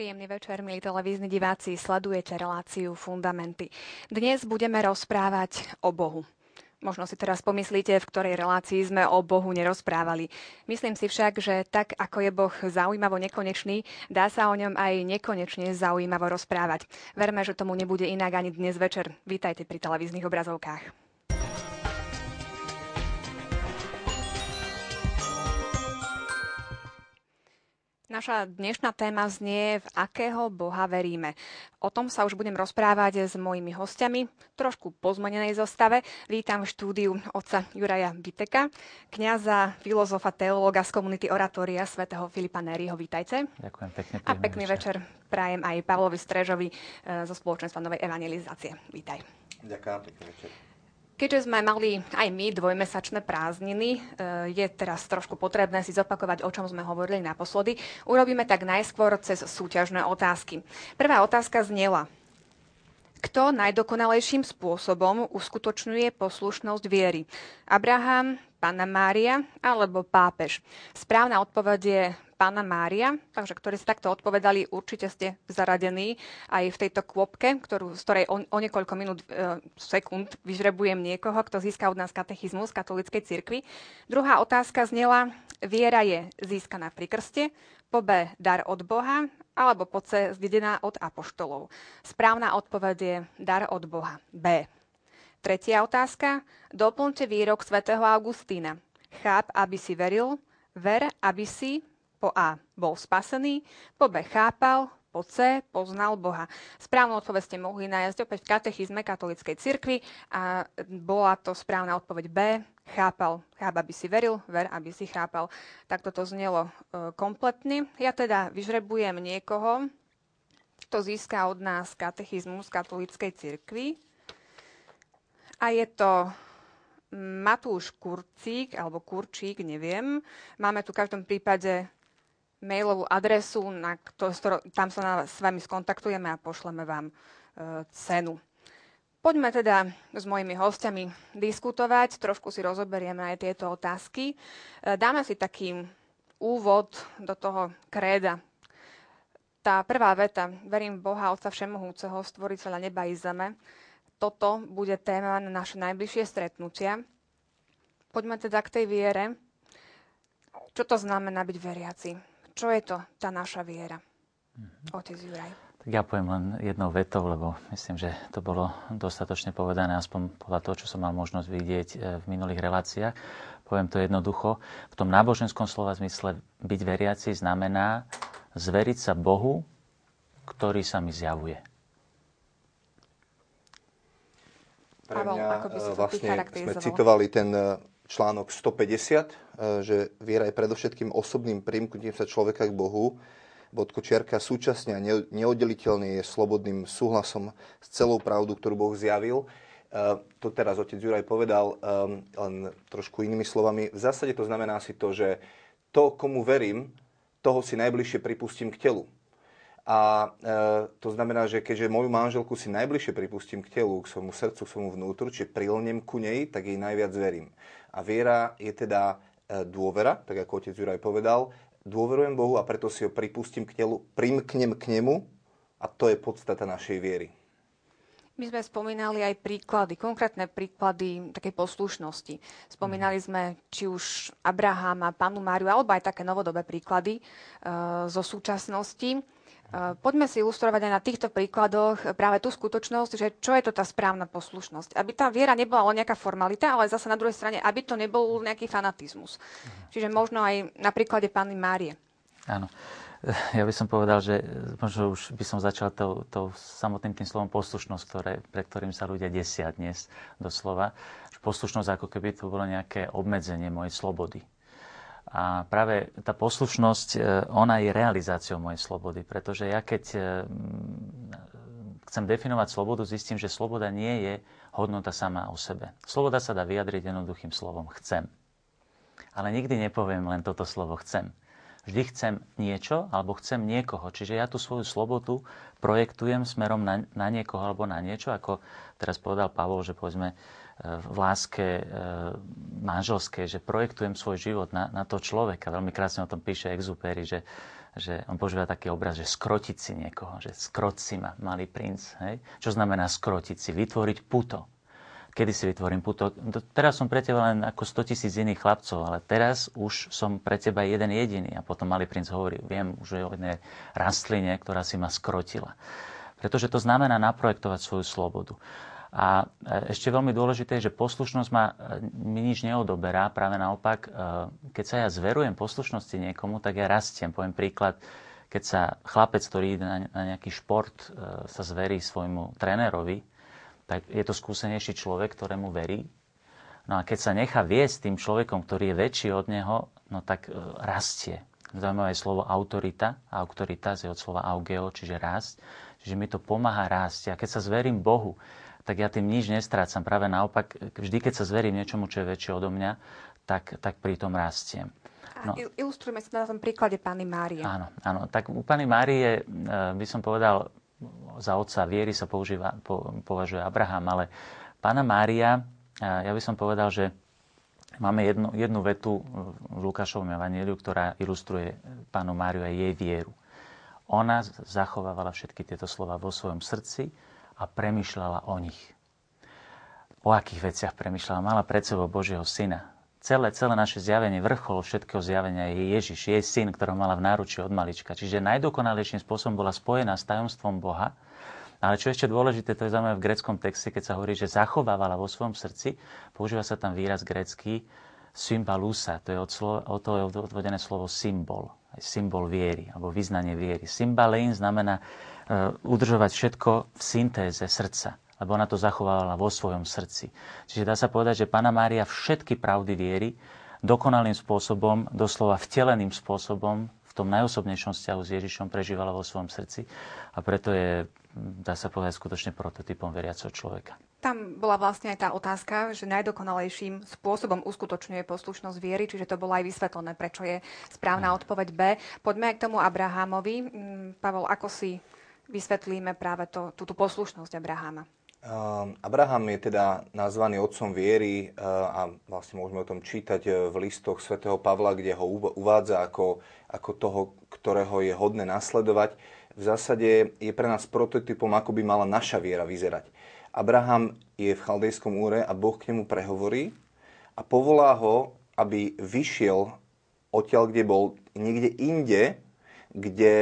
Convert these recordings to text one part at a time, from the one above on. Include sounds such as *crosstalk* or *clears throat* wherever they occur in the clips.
Príjemný večer, milí televízni diváci, sledujete reláciu Fundamenty. Dnes budeme rozprávať o Bohu. Možno si teraz pomyslíte, v ktorej relácii sme o Bohu nerozprávali. Myslím si však, že tak ako je Boh zaujímavo nekonečný, dá sa o ňom aj nekonečne zaujímavo rozprávať. Verme, že tomu nebude inak ani dnes večer. Vítajte pri televíznych obrazovkách. Naša dnešná téma znie, v akého Boha veríme. O tom sa už budem rozprávať s mojimi hostiami, trošku pozmenenej zostave. Vítam v štúdiu otca Juraja Viteka, kňaza, filozofa, teológa z komunity Oratória svätého Filipa Nériho. Vítajte. Ďakujem pekne. A pekný večer. večer prajem aj Pavlovi Strežovi e, zo spoločenstva Novej evangelizácie. Vítaj. Ďakujem, pekný večer. Keďže sme mali aj my dvojmesačné prázdniny, e, je teraz trošku potrebné si zopakovať, o čom sme hovorili naposledy. Urobíme tak najskôr cez súťažné otázky. Prvá otázka znela. Kto najdokonalejším spôsobom uskutočňuje poslušnosť viery? Abraham, Pána Mária alebo pápež? Správna odpoveď je pána Mária, takže ktorí ste takto odpovedali, určite ste zaradení aj v tejto kôpke, ktorú, z ktorej o, o niekoľko minút, e, sekúnd vyžrebujem niekoho, kto získa od nás katechizmus katolíckej cirkvi. Druhá otázka znela, viera je získaná pri krste, po B dar od Boha, alebo po C zdedená od apoštolov. Správna odpoveď je dar od Boha. B. Tretia otázka. Doplňte výrok svätého Augustína. Cháp, aby si veril, ver, aby si po A bol spasený, po B chápal, po C poznal Boha. Správnu odpoveď ste mohli nájsť opäť v katechizme katolíckej cirkvi a bola to správna odpoveď B. Chápal, cháp, aby si veril, ver, aby si chápal. Tak toto znelo e, kompletne. Ja teda vyžrebujem niekoho, kto získa od nás katechizmus katolíckej cirkvi. A je to Matúš Kurcík, alebo Kurčík, neviem. Máme tu v každom prípade mailovú adresu, na ktor- tam sa na, s vami skontaktujeme a pošleme vám e, cenu. Poďme teda s mojimi hostiami diskutovať, trošku si rozoberieme aj tieto otázky. E, dáme si taký úvod do toho kréda. Tá prvá veta, verím v Boha, Otca Všemohúceho, stvoriteľa neba i zeme. Toto bude téma na naše najbližšie stretnutia. Poďme teda k tej viere. Čo to znamená byť veriaci? Čo je to tá naša viera? Mhm. Otec Juraj. Tak ja poviem len jednou vetou, lebo myslím, že to bolo dostatočne povedané, aspoň podľa toho, čo som mal možnosť vidieť e, v minulých reláciách. Poviem to jednoducho. V tom náboženskom slova zmysle byť veriaci znamená zveriť sa Bohu, ktorý sa mi zjavuje. Pre mňa ako by e, vlastne sme citovali ten e, článok 150, e, že viera je predovšetkým osobným primknutím sa človeka k Bohu, bodko čiarka súčasne a neoddeliteľne je slobodným súhlasom s celou pravdu, ktorú Boh zjavil. E, to teraz otec Juraj povedal e, len trošku inými slovami. V zásade to znamená si to, že to, komu verím, toho si najbližšie pripustím k telu. A e, to znamená, že keďže moju manželku si najbližšie pripustím k telu, k svojmu srdcu, k svojmu vnútru, čiže prilnem ku nej, tak jej najviac verím. A viera je teda e, dôvera, tak ako otec Juraj povedal. Dôverujem Bohu a preto si ho pripustím k telu, primknem k nemu a to je podstata našej viery. My sme spomínali aj príklady, konkrétne príklady takej poslušnosti. Spomínali mhm. sme či už Abrahama, panu Máriu, alebo aj také novodobé príklady uh, zo súčasnosti. Eh, poďme si ilustrovať aj na týchto príkladoch práve tú skutočnosť, že čo je to tá správna poslušnosť. Aby tá viera nebola len nejaká formalita, ale zase na druhej strane, aby to nebol nejaký fanatizmus. Čiže možno aj na príklade Panny Márie. Áno. Ja by som povedal, že možno už by som začal tou, tou samotným tým slovom poslušnosť, ktoré, pre ktorým sa ľudia desia dnes doslova. Poslušnosť ako keby to bolo nejaké obmedzenie mojej slobody a práve tá poslušnosť, e, ona je realizáciou mojej slobody, pretože ja keď e, chcem definovať slobodu, zistím, že sloboda nie je hodnota sama o sebe. Sloboda sa dá vyjadriť jednoduchým slovom chcem. Ale nikdy nepoviem len toto slovo chcem. Vždy chcem niečo alebo chcem niekoho. Čiže ja tú svoju slobodu projektujem smerom na, na niekoho alebo na niečo, ako teraz povedal Pavol, že povedzme v láske manželskej, že projektujem svoj život na, na to človeka. Veľmi krásne o tom píše Exupery, že, že on používa taký obraz, že skrotiť si niekoho, že skrot si ma, malý princ. Hej? Čo znamená skrotiť si? Vytvoriť puto kedy si vytvorím puto. Teraz som pre teba len ako 100 tisíc iných chlapcov, ale teraz už som pre teba jeden jediný. A potom malý princ hovorí, viem už o jednej rastline, ktorá si ma skrotila. Pretože to znamená naprojektovať svoju slobodu. A e, ešte veľmi dôležité je, že poslušnosť ma e, mi nič neodoberá. Práve naopak, e, keď sa ja zverujem poslušnosti niekomu, tak ja rastiem. Poviem príklad, keď sa chlapec, ktorý ide na nejaký šport, sa zverí svojmu trénerovi, tak je to skúsenejší človek, ktorému verí. No a keď sa nechá viesť tým človekom, ktorý je väčší od neho, no tak rastie. Zaujímavé je slovo autorita. Autorita je od slova augeo, čiže rásť. Čiže mi to pomáha rásť. A keď sa zverím Bohu, tak ja tým nič nestrácam. Práve naopak, vždy, keď sa zverím niečomu, čo je väčšie odo mňa, tak, tak pri tom rastiem. No. Ilustrujeme si na tom príklade Pany Márie. Áno, áno. Tak u Pany Márie e, by som povedal, za otca viery sa používa, po, považuje Abraham, ale pána Mária, ja by som povedal, že máme jednu, jednu vetu v Lukášovom evaníliu, ktorá ilustruje pánu Máriu a jej vieru. Ona zachovávala všetky tieto slova vo svojom srdci a premyšľala o nich. O akých veciach premyšľala? Mala pred sebou Božieho syna, celé, celé naše zjavenie, vrchol všetkého zjavenia je Ježiš, jej syn, ktorého mala v náruči od malička. Čiže najdokonalejším spôsobom bola spojená s tajomstvom Boha. Ale čo ešte dôležité, to je zaujímavé v greckom texte, keď sa hovorí, že zachovávala vo svojom srdci, používa sa tam výraz grecký symbalusa, to je od, slovo, od toho je odvodené slovo symbol, symbol viery, alebo vyznanie viery. Symbalein znamená udržovať všetko v syntéze srdca lebo ona to zachovávala vo svojom srdci. Čiže dá sa povedať, že Pana Mária všetky pravdy viery dokonalým spôsobom, doslova vteleným spôsobom v tom najosobnejšom vzťahu s Ježišom prežívala vo svojom srdci a preto je, dá sa povedať, skutočne prototypom veriaceho človeka. Tam bola vlastne aj tá otázka, že najdokonalejším spôsobom uskutočňuje poslušnosť viery, čiže to bolo aj vysvetlené, prečo je správna odpoveď B. Poďme aj k tomu Abrahamovi. Mm, Pavel, ako si vysvetlíme práve to, túto poslušnosť Abrahama? Ehm, Abraham je teda nazvaný otcom viery eh, a vlastne môžeme o tom čítať eh, v listoch svätého Pavla, kde ho uvádza ako, ako toho, ktorého je hodné nasledovať. V zásade je pre nás prototypom, ako by mala naša viera vyzerať. Abraham je v chaldejskom úre a Boh k nemu prehovorí a povolá ho, aby vyšiel odtiaľ, kde bol, niekde inde, kde,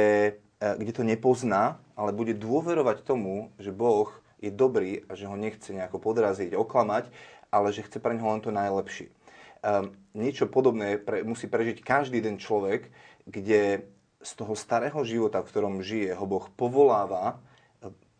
eh, kde to nepozná, ale bude dôverovať tomu, že Boh je dobrý a že ho nechce nejako podraziť, oklamať, ale že chce pre neho len to najlepšie. Um, niečo podobné pre, musí prežiť každý ten človek, kde z toho starého života, v ktorom žije, ho Boh povoláva,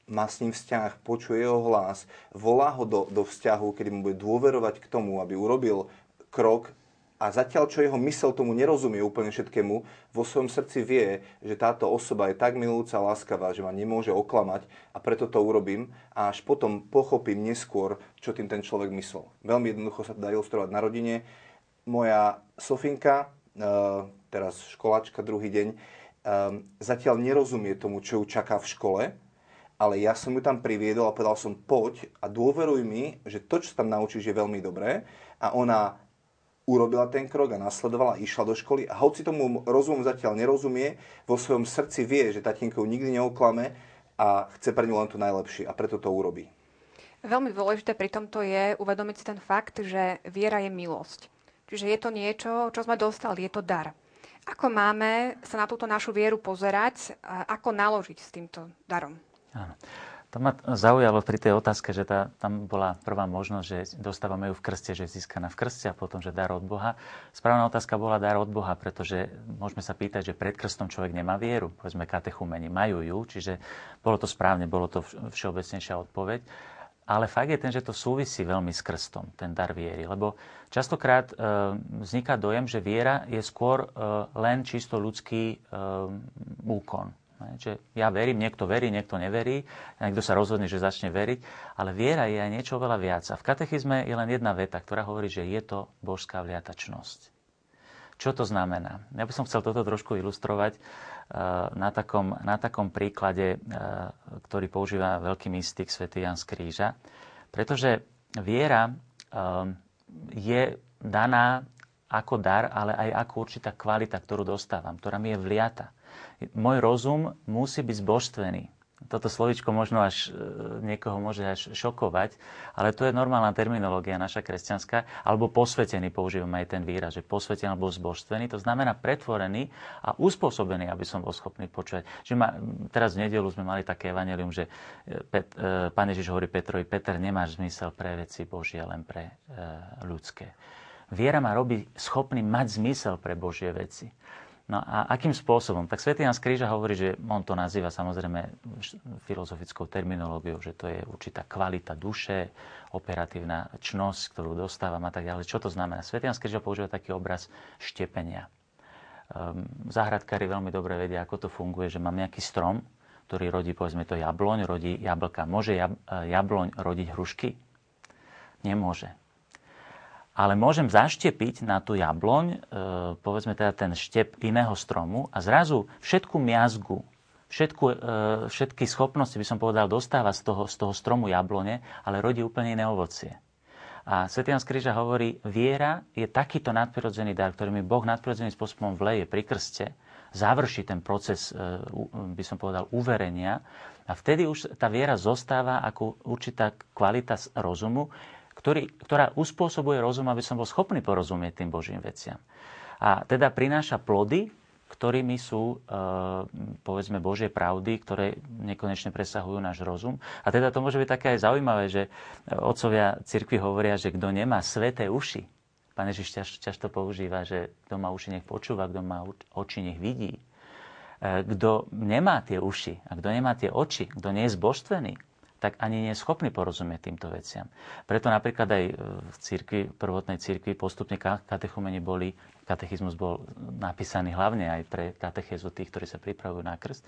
má s ním vzťah, počuje jeho hlas, volá ho do, do vzťahu, kedy mu bude dôverovať k tomu, aby urobil krok a zatiaľ, čo jeho mysel tomu nerozumie úplne všetkému, vo svojom srdci vie, že táto osoba je tak milujúca a láskavá, že ma nemôže oklamať a preto to urobím a až potom pochopím neskôr, čo tým ten človek myslel. Veľmi jednoducho sa to dá ilustrovať na rodine. Moja Sofinka, e, teraz školačka druhý deň, e, zatiaľ nerozumie tomu, čo ju čaká v škole, ale ja som ju tam priviedol a povedal som, poď a dôveruj mi, že to, čo tam naučíš, je veľmi dobré a ona urobila ten krok a nasledovala, išla do školy a hoci tomu rozumom zatiaľ nerozumie, vo svojom srdci vie, že tatínko nikdy neoklame a chce pre ňu len to najlepšie a preto to urobí. Veľmi dôležité pri tomto je uvedomiť si ten fakt, že viera je milosť. Čiže je to niečo, čo sme dostali, je to dar. Ako máme sa na túto našu vieru pozerať a ako naložiť s týmto darom? Áno. To ma zaujalo pri tej otázke, že tá, tam bola prvá možnosť, že dostávame ju v krste, že je získaná v krste a potom, že dar od Boha. Správna otázka bola dar od Boha, pretože môžeme sa pýtať, že pred krstom človek nemá vieru. Povedzme, katechumeni majú ju, čiže bolo to správne, bolo to všeobecnejšia odpoveď. Ale fakt je ten, že to súvisí veľmi s krstom, ten dar viery. Lebo častokrát e, vzniká dojem, že viera je skôr e, len čisto ľudský e, úkon. Že ja verím, niekto verí, niekto neverí, niekto sa rozhodne, že začne veriť, ale viera je aj niečo veľa viac. A v katechizme je len jedna veta, ktorá hovorí, že je to božská vliatačnosť. Čo to znamená? Ja by som chcel toto trošku ilustrovať eh, na takom, na takom príklade, eh, ktorý používa veľký mystik svätý Jan z Kríža. Pretože viera je daná ako dar, ale aj ako určitá kvalita, ktorú dostávam, ktorá mi je vliata. Môj rozum musí byť zbožstvený toto slovičko možno až e, niekoho môže až šokovať, ale to je normálna terminológia naša kresťanská, alebo posvetený, používame aj ten výraz, že posvetený alebo zbožstvený, to znamená pretvorený a uspôsobený, aby som bol schopný počúvať. Teraz v nedelu sme mali také evanelium, že e, Pet, e, Pán Ježiš hovorí Petrovi, Peter, nemáš zmysel pre veci Božie, len pre e, ľudské. Viera ma robí schopný mať zmysel pre Božie veci. No a akým spôsobom? Tak Svetý Jan z hovorí, že on to nazýva samozrejme filozofickou terminológiou, že to je určitá kvalita duše, operatívna čnosť, ktorú dostávam a tak ďalej. Čo to znamená? Svetý Jan z používa taký obraz štepenia. Um, záhradkári veľmi dobre vedia, ako to funguje, že mám nejaký strom, ktorý rodí, povedzme to jabloň, rodí jablka. Môže jab, jabloň rodiť hrušky? Nemôže ale môžem zaštepiť na tú jabloň, e, povedzme teda ten štep iného stromu a zrazu všetku miazgu, všetku, e, všetky schopnosti, by som povedal, dostáva z toho, z toho stromu jablone, ale rodí úplne iné ovocie. A Sv. Jan Skríža hovorí, viera je takýto nadprirodzený dar, ktorý mi Boh nadprirodzeným spôsobom vleje pri krste, završí ten proces, e, by som povedal, uverenia a vtedy už tá viera zostáva ako určitá kvalita rozumu, ktorý, ktorá uspôsobuje rozum, aby som bol schopný porozumieť tým Božím veciam. A teda prináša plody, ktorými sú, e, povedzme, Božie pravdy, ktoré nekonečne presahujú náš rozum. A teda to môže byť také aj zaujímavé, že otcovia cirkvi hovoria, že kto nemá sveté uši, Pán Ježiš často používa, že kto má uši, nech počúva, kto má oči, nech vidí. E, kto nemá tie uši a kto nemá tie oči, kto nie je zbožstvený, tak ani nie je schopný porozumieť týmto veciam. Preto napríklad aj v cirkvi, prvotnej cirkvi postupne katechumeni boli, katechizmus bol napísaný hlavne aj pre katechezu tých, ktorí sa pripravujú na krst,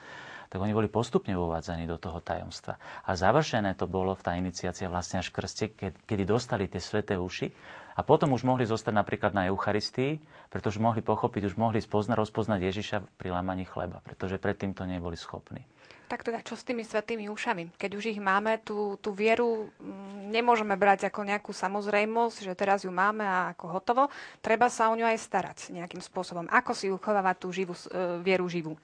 tak oni boli postupne uvádzaní do toho tajomstva. A završené to bolo v tá iniciácia vlastne až v krste, kedy dostali tie sveté uši a potom už mohli zostať napríklad na Eucharistii, pretože mohli pochopiť, už mohli spoznať, rozpoznať Ježiša pri lámaní chleba, pretože predtým to neboli schopní. Tak teda čo s tými svetými ušami? Keď už ich máme, tú, tú vieru mm, nemôžeme brať ako nejakú samozrejmosť, že teraz ju máme a ako hotovo. Treba sa o ňu aj starať nejakým spôsobom. Ako si uchovávať tú živú, e, vieru živú?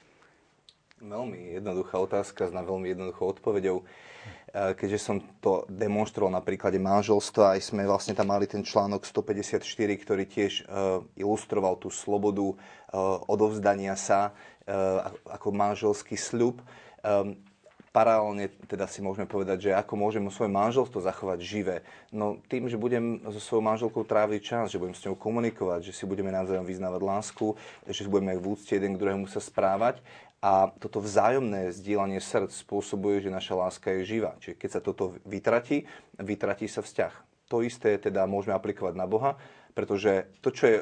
Veľmi jednoduchá otázka s na veľmi jednoduchou odpovedou. E, keďže som to demonstroval na príklade manželstva, aj sme vlastne tam mali ten článok 154, ktorý tiež e, ilustroval tú slobodu odovzdania sa ako manželský sľub Um, paralelne teda si môžeme povedať, že ako môžem svoje manželstvo zachovať živé. No tým, že budem so svojou manželkou tráviť čas, že budem s ňou komunikovať, že si budeme navzájom vyznávať lásku, že budeme v úcte jeden k druhému sa správať. A toto vzájomné zdieľanie srdc spôsobuje, že naša láska je živá. Čiže keď sa toto vytratí, vytratí sa vzťah. To isté teda môžeme aplikovať na Boha, pretože to, čo je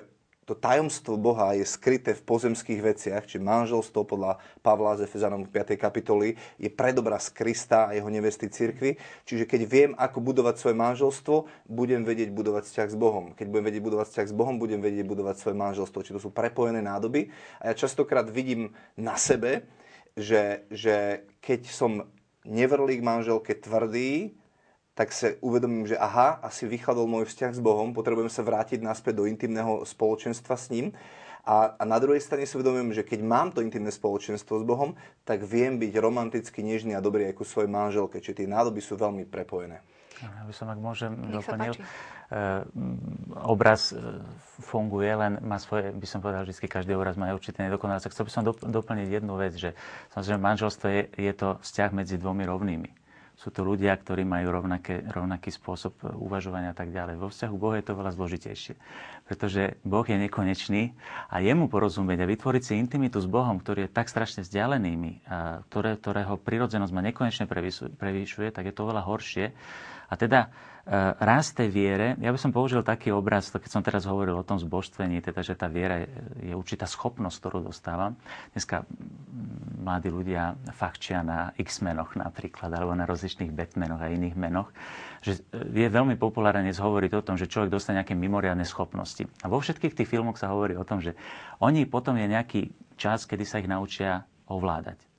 to tajomstvo Boha je skryté v pozemských veciach, či manželstvo podľa Pavla z Efezanom 5. kapitoly je predobraz Krista a jeho nevesty cirkvi. Čiže keď viem, ako budovať svoje manželstvo, budem vedieť budovať vzťah s Bohom. Keď budem vedieť budovať vzťah s Bohom, budem vedieť budovať svoje manželstvo. Či to sú prepojené nádoby. A ja častokrát vidím na sebe, že, že keď som nevrlý k manželke tvrdý, tak sa uvedomím, že aha, asi vychladol môj vzťah s Bohom, potrebujem sa vrátiť naspäť do intimného spoločenstva s ním. A, a na druhej strane si uvedomujem, že keď mám to intimné spoločenstvo s Bohom, tak viem byť romanticky nežný a dobrý aj ku svojej manželke. Čiže tie nádoby sú veľmi prepojené. Ja by som, ak môžem, doplnil. Uh, obraz e, funguje, len má svoje, by som povedal, že každý obraz má určité nedokonalosti. Chcel by som doplniť jednu vec, že samozrejme manželstvo je, je to vzťah medzi dvomi rovnými sú to ľudia, ktorí majú rovnaké, rovnaký spôsob uvažovania a tak ďalej. Vo vzťahu Boha je to veľa zložitejšie, pretože Boh je nekonečný a jemu porozumieť a vytvoriť si intimitu s Bohom, ktorý je tak strašne vzdialený, a ktoré, ktorého prirodzenosť ma nekonečne prevýšuje, tak je to oveľa horšie. A teda rast tej viere, ja by som použil taký obraz, keď som teraz hovoril o tom zbožstvení, teda, že tá viera je, určitá schopnosť, ktorú dostávam. Dneska mladí ľudia fachčia na X-menoch napríklad, alebo na rozličných Batmanoch a iných menoch, že je veľmi populárne dnes hovoriť o tom, že človek dostane nejaké mimoriadne schopnosti. A vo všetkých tých filmoch sa hovorí o tom, že oni potom je nejaký čas, kedy sa ich naučia ovládať.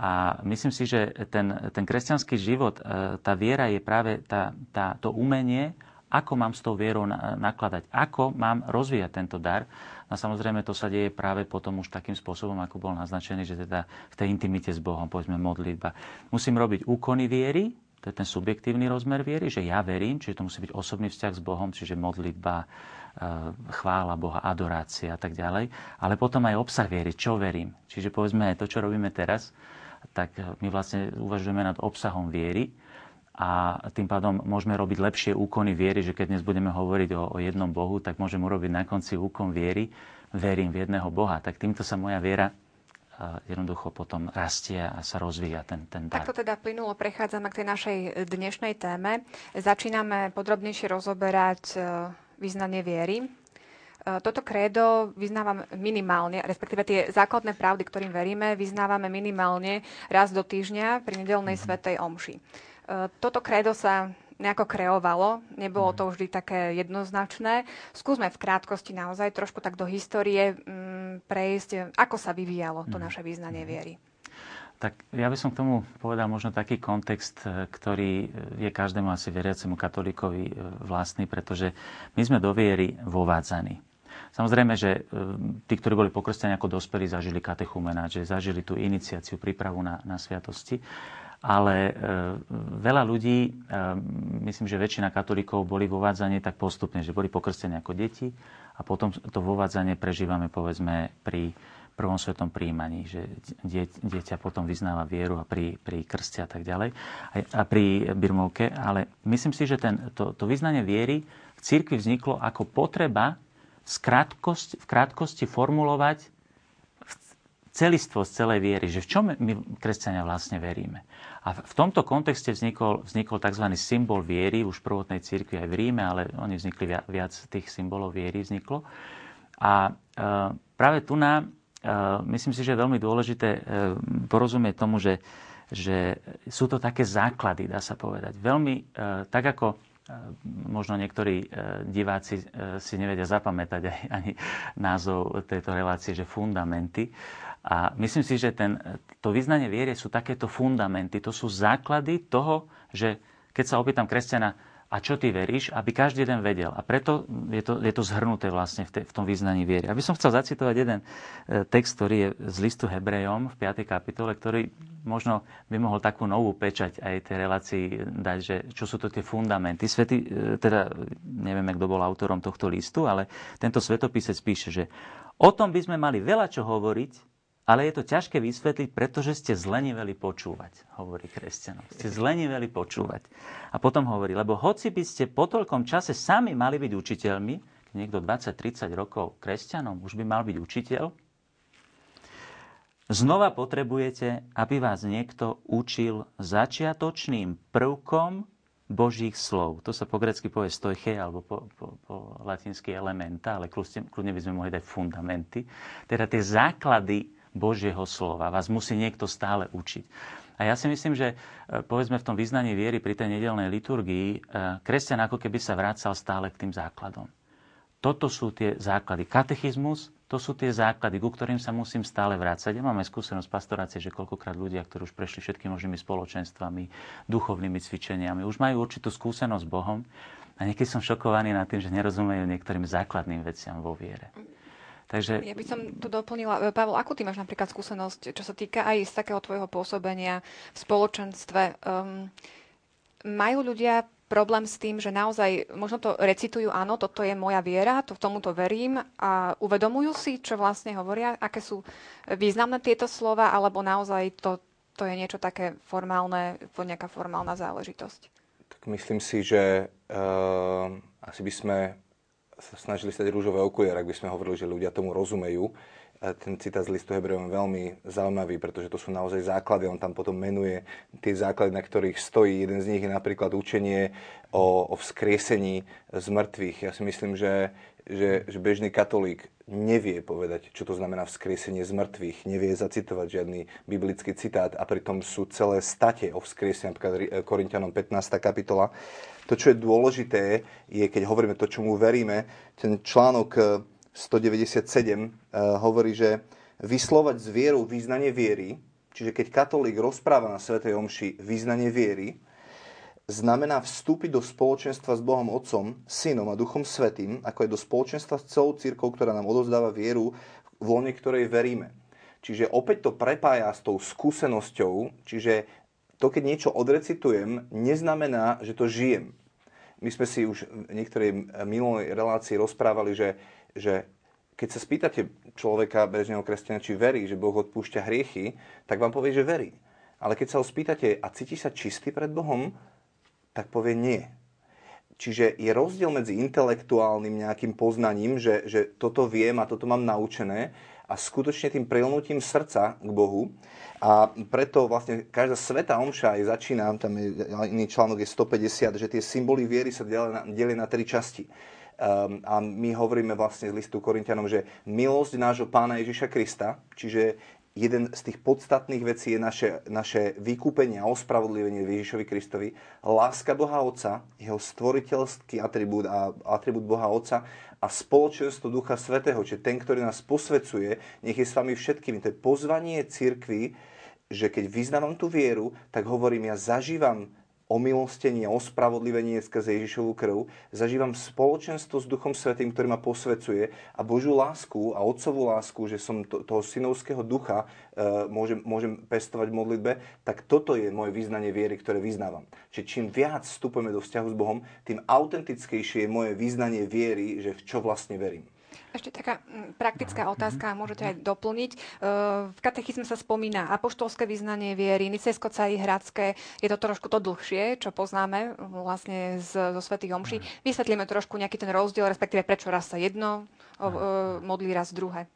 A myslím si, že ten, ten kresťanský život, e, tá viera je práve tá, tá, to umenie ako mám s tou vierou nakladať, ako mám rozvíjať tento dar. No samozrejme to sa deje práve potom už takým spôsobom, ako bol naznačený, že teda v tej intimite s Bohom, povedzme modlitba. Musím robiť úkony viery, to je ten subjektívny rozmer viery, že ja verím, čiže to musí byť osobný vzťah s Bohom, čiže modlitba, e, chvála Boha, adorácia a tak ďalej. Ale potom aj obsah viery, čo verím. Čiže povedzme to, čo robíme teraz, tak my vlastne uvažujeme nad obsahom viery a tým pádom môžeme robiť lepšie úkony viery, že keď dnes budeme hovoriť o, o jednom Bohu, tak môžem urobiť na konci úkon viery, verím v jedného Boha. Tak týmto sa moja viera jednoducho potom rastie a sa rozvíja ten, ten dar. Takto teda plynulo prechádzame k tej našej dnešnej téme. Začíname podrobnejšie rozoberať e, význanie viery. E, toto krédo vyznávam minimálne, respektíve tie základné pravdy, ktorým veríme, vyznávame minimálne raz do týždňa pri nedelnej mm-hmm. svetej omši. E, toto krédo sa nejako kreovalo. Nebolo to mhm. vždy také jednoznačné. Skúsme v krátkosti naozaj trošku tak do histórie mm, prejsť, ako sa vyvíjalo to mhm. naše význanie mhm. viery. Tak ja by som k tomu povedal možno taký kontext, e, ktorý je každému asi veriacemu katolíkovi vlastný, pretože my sme do viery vovádzaní. Samozrejme, že e, tí, ktorí boli pokrstení ako dospelí, zažili katechumena, že zažili tú iniciáciu, prípravu na, na sviatosti. Ale e, veľa ľudí, e, myslím, že väčšina katolíkov boli vo vádzanie tak postupne, že boli pokrstení ako deti a potom to vovádzanie prežívame povedzme pri prvom svetom príjmaní, že dieťa potom vyznáva vieru a pri, pri krste a tak ďalej a pri birmovke, ale myslím si, že ten, to, to vyznanie viery v cirkvi vzniklo ako potreba v krátkosti, v krátkosti formulovať celistvo z celej viery, že v čom my, kresťania, vlastne veríme. A v tomto kontexte vznikol, vznikol tzv. symbol viery, už v prvotnej cirkvi aj v Ríme, ale oni vznikli viac, viac tých symbolov viery vzniklo. A e, práve tu na, e, myslím si, že je veľmi dôležité e, porozumieť tomu, že, že sú to také základy, dá sa povedať. Veľmi, e, tak ako možno niektorí diváci si nevedia zapamätať aj, ani názov tejto relácie, že fundamenty. A myslím si, že ten, to vyznanie viery sú takéto fundamenty, to sú základy toho, že keď sa opýtam kresťana, a čo ty veríš, aby každý jeden vedel. A preto je to, je to zhrnuté vlastne v, te, v tom význaní viery. Aby som chcel zacitovať jeden e, text, ktorý je z listu Hebrejom v 5. kapitole, ktorý možno by mohol takú novú pečať aj tej relácii dať, že čo sú to tie fundamenty. Svety, e, teda nevieme, kto bol autorom tohto listu, ale tento svetopisec píše, že o tom by sme mali veľa čo hovoriť, ale je to ťažké vysvetliť, pretože ste zleniveli počúvať, hovorí kresťanov. Ste zleniveli počúvať. A potom hovorí, lebo hoci by ste po toľkom čase sami mali byť učiteľmi, niekto 20-30 rokov kresťanom už by mal byť učiteľ, znova potrebujete, aby vás niekto učil začiatočným prvkom Božích slov. To sa po grecky povie stojche, alebo po, po, po latinsky elementa, ale kľudne by sme mohli dať fundamenty. Teda tie základy Božieho slova. Vás musí niekto stále učiť. A ja si myslím, že e, povedzme v tom vyznaní viery pri tej nedelnej liturgii, e, kresťan ako keby sa vracal stále k tým základom. Toto sú tie základy. Katechizmus, to sú tie základy, ku ktorým sa musím stále vrácať. Ja máme skúsenosť pastorácie, že koľkokrát ľudia, ktorí už prešli všetkými možnými spoločenstvami, duchovnými cvičeniami, už majú určitú skúsenosť s Bohom a niekedy som šokovaný nad tým, že nerozumejú niektorým základným veciam vo viere. Takže... Ja by som tu doplnila. E, Pavel, akú ty máš napríklad skúsenosť, čo sa týka aj z takého tvojho pôsobenia v spoločenstve? Um, majú ľudia problém s tým, že naozaj možno to recitujú, áno, toto je moja viera, to, tomuto verím a uvedomujú si, čo vlastne hovoria, aké sú významné tieto slova, alebo naozaj to, to je niečo také formálne, nejaká formálna záležitosť? Tak myslím si, že uh, asi by sme snažili stať rúžové okuliare, ak by sme hovorili, že ľudia tomu rozumejú. Ten citát z listu Hebrejom je veľmi zaujímavý, pretože to sú naozaj základy. On tam potom menuje tie základy, na ktorých stojí. Jeden z nich je napríklad učenie o, o vzkriesení z mŕtvych. Ja si myslím, že, že, že bežný katolík nevie povedať, čo to znamená vzkriesenie z mŕtvych, nevie zacitovať žiadny biblický citát a pritom sú celé state o vzkriesení, napríklad Korintianom 15. kapitola to, čo je dôležité, je, keď hovoríme to, čomu veríme, ten článok 197 eh, eh, hovorí, že vyslovať z vierou význanie viery, čiže keď katolík rozpráva na Svetej Omši význanie viery, znamená vstúpiť do spoločenstva s Bohom Otcom, Synom a Duchom Svetým, ako aj do spoločenstva s celou církou, ktorá nám odozdáva vieru, v lone ktorej veríme. Čiže opäť to prepája s tou skúsenosťou, čiže to, keď niečo odrecitujem, neznamená, že to žijem. My sme si už v niektorej minulej relácii rozprávali, že, že keď sa spýtate človeka, bežného kresťana, či verí, že Boh odpúšťa hriechy, tak vám povie, že verí. Ale keď sa ho spýtate, a cíti sa čistý pred Bohom, tak povie nie. Čiže je rozdiel medzi intelektuálnym nejakým poznaním, že, že toto viem a toto mám naučené a skutočne tým prilnutím srdca k Bohu. A preto vlastne každá sveta omša aj začína, tam je iný článok je 150, že tie symboly viery sa delia na, delia na tri časti. Um, a my hovoríme vlastne z listu Korintianom, že milosť nášho pána Ježiša Krista, čiže jeden z tých podstatných vecí je naše, naše vykúpenie a ospravodlivenie Ježišovi Kristovi, láska Boha Otca, jeho stvoriteľský atribút a atribút Boha Otca a spoločenstvo Ducha Svetého, čiže ten, ktorý nás posvecuje, nech je s vami všetkými. To je pozvanie cirkvi, že keď vyznávam tú vieru, tak hovorím, ja zažívam omilostenie ospravodlivenie skrze Ježišovú krv, zažívam spoločenstvo s Duchom Svetým, ktorý ma posvecuje a Božiu lásku a Otcovú lásku, že som to, toho synovského ducha e, môžem, môžem pestovať v modlitbe, tak toto je moje význanie viery, ktoré vyznávam. Čiže čím viac vstupujeme do vzťahu s Bohom, tým autentickejšie je moje význanie viery, že v čo vlastne verím. Ešte taká mm, praktická otázka, môžete aj doplniť. E, v katechizme sa spomína apoštolské vyznanie viery, nicejsko hradské. Je to trošku to dlhšie, čo poznáme vlastne z, zo Svetých omší. Vysvetlíme trošku nejaký ten rozdiel, respektíve prečo raz sa jedno e, modlí, raz druhé.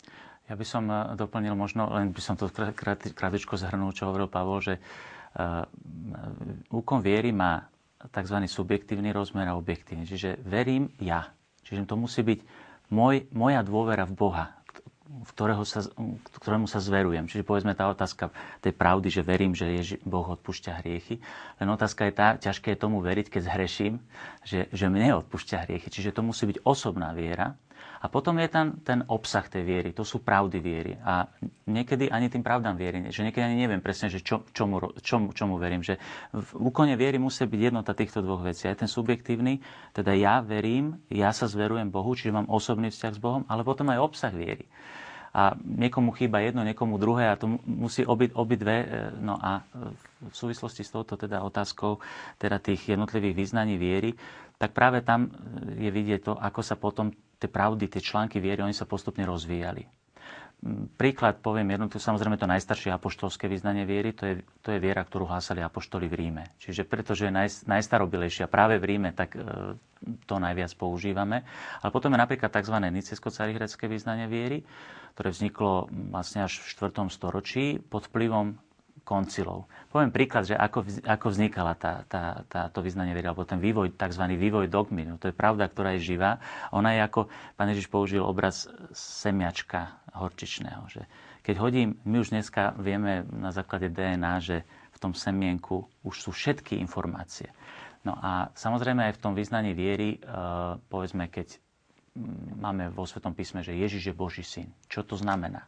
Ja by som e, doplnil možno, len by som to krátko zhrnul, čo hovoril Pavol, že uh, úkon viery má tzv. subjektívny rozmer a objektívny. Čiže verím ja. Čiže to musí byť môj, moja dôvera v Boha, ktorého sa, ktorému sa zverujem. Čiže povedzme tá otázka tej pravdy, že verím, že Ježi, Boh odpúšťa hriechy. Len otázka je tá, ťažké je tomu veriť, keď zhreším, že, že mne odpúšťa hriechy. Čiže to musí byť osobná viera. A potom je tam ten obsah tej viery, to sú pravdy viery. A niekedy ani tým pravdám viery, že niekedy ani neviem presne, že čo, čomu, čomu, čomu verím. Že v úkone viery musí byť jednota týchto dvoch vecí. Aj ten subjektívny, teda ja verím, ja sa zverujem Bohu, čiže mám osobný vzťah s Bohom, ale potom aj obsah viery a niekomu chýba jedno, niekomu druhé a to musí obi, obidve. E, no a v súvislosti s touto teda otázkou teda tých jednotlivých význaní viery, tak práve tam je vidieť to, ako sa potom tie pravdy, tie články viery, oni sa postupne rozvíjali. Mm, príklad poviem jedno, to samozrejme to najstaršie apoštolské vyznanie viery, to je, to je viera, ktorú hlásali apoštoli v Ríme. Čiže pretože je naj, najstarobilejšia práve v Ríme, tak e, to najviac používame. Ale potom je napríklad tzv. nicejsko-carihradské vyznanie viery, ktoré vzniklo vlastne až v 4. storočí pod vplyvom koncilov. Poviem príklad, že ako, ako vznikala tá, tá, tá, to vyznanie viery, alebo ten vývoj, tzv. vývoj dogmy. No, to je pravda, ktorá je živá. Ona je ako, pán Ježiš použil obraz semiačka horčičného. Že keď hodím, my už dneska vieme na základe DNA, že v tom semienku už sú všetky informácie. No a samozrejme aj v tom vyznaní viery, e, povedzme, keď máme vo Svetom písme, že Ježiš je Boží syn. Čo to znamená?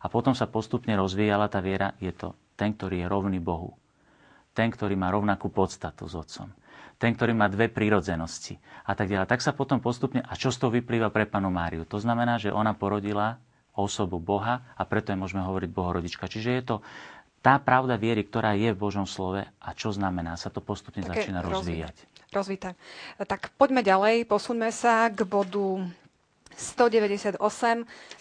A potom sa postupne rozvíjala tá viera, je to ten, ktorý je rovný Bohu. Ten, ktorý má rovnakú podstatu s Otcom. Ten, ktorý má dve prírodzenosti. A tak ďalej. Tak sa potom postupne... A čo z toho vyplýva pre panu Máriu? To znamená, že ona porodila osobu Boha a preto je môžeme hovoriť Bohorodička. Čiže je to tá pravda viery, ktorá je v Božom slove a čo znamená, sa to postupne Také začína rozvíjať. Rozvíta. Tak poďme ďalej, posuňme sa k bodu 198,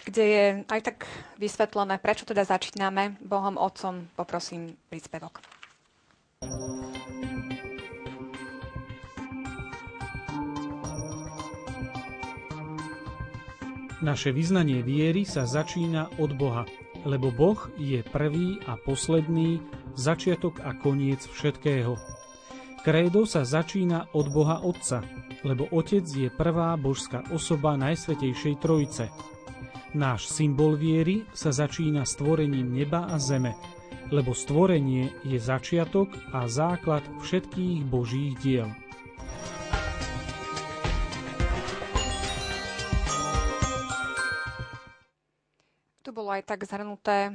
kde je aj tak vysvetlené, prečo teda začíname Bohom Otcom. Poprosím príspevok. Naše vyznanie viery sa začína od Boha, lebo Boh je prvý a posledný, začiatok a koniec všetkého. Krédo sa začína od Boha Otca, lebo Otec je prvá božská osoba Najsvetejšej Trojice. Náš symbol viery sa začína stvorením neba a zeme, lebo stvorenie je začiatok a základ všetkých božích diel. Tu bolo aj tak zhrnuté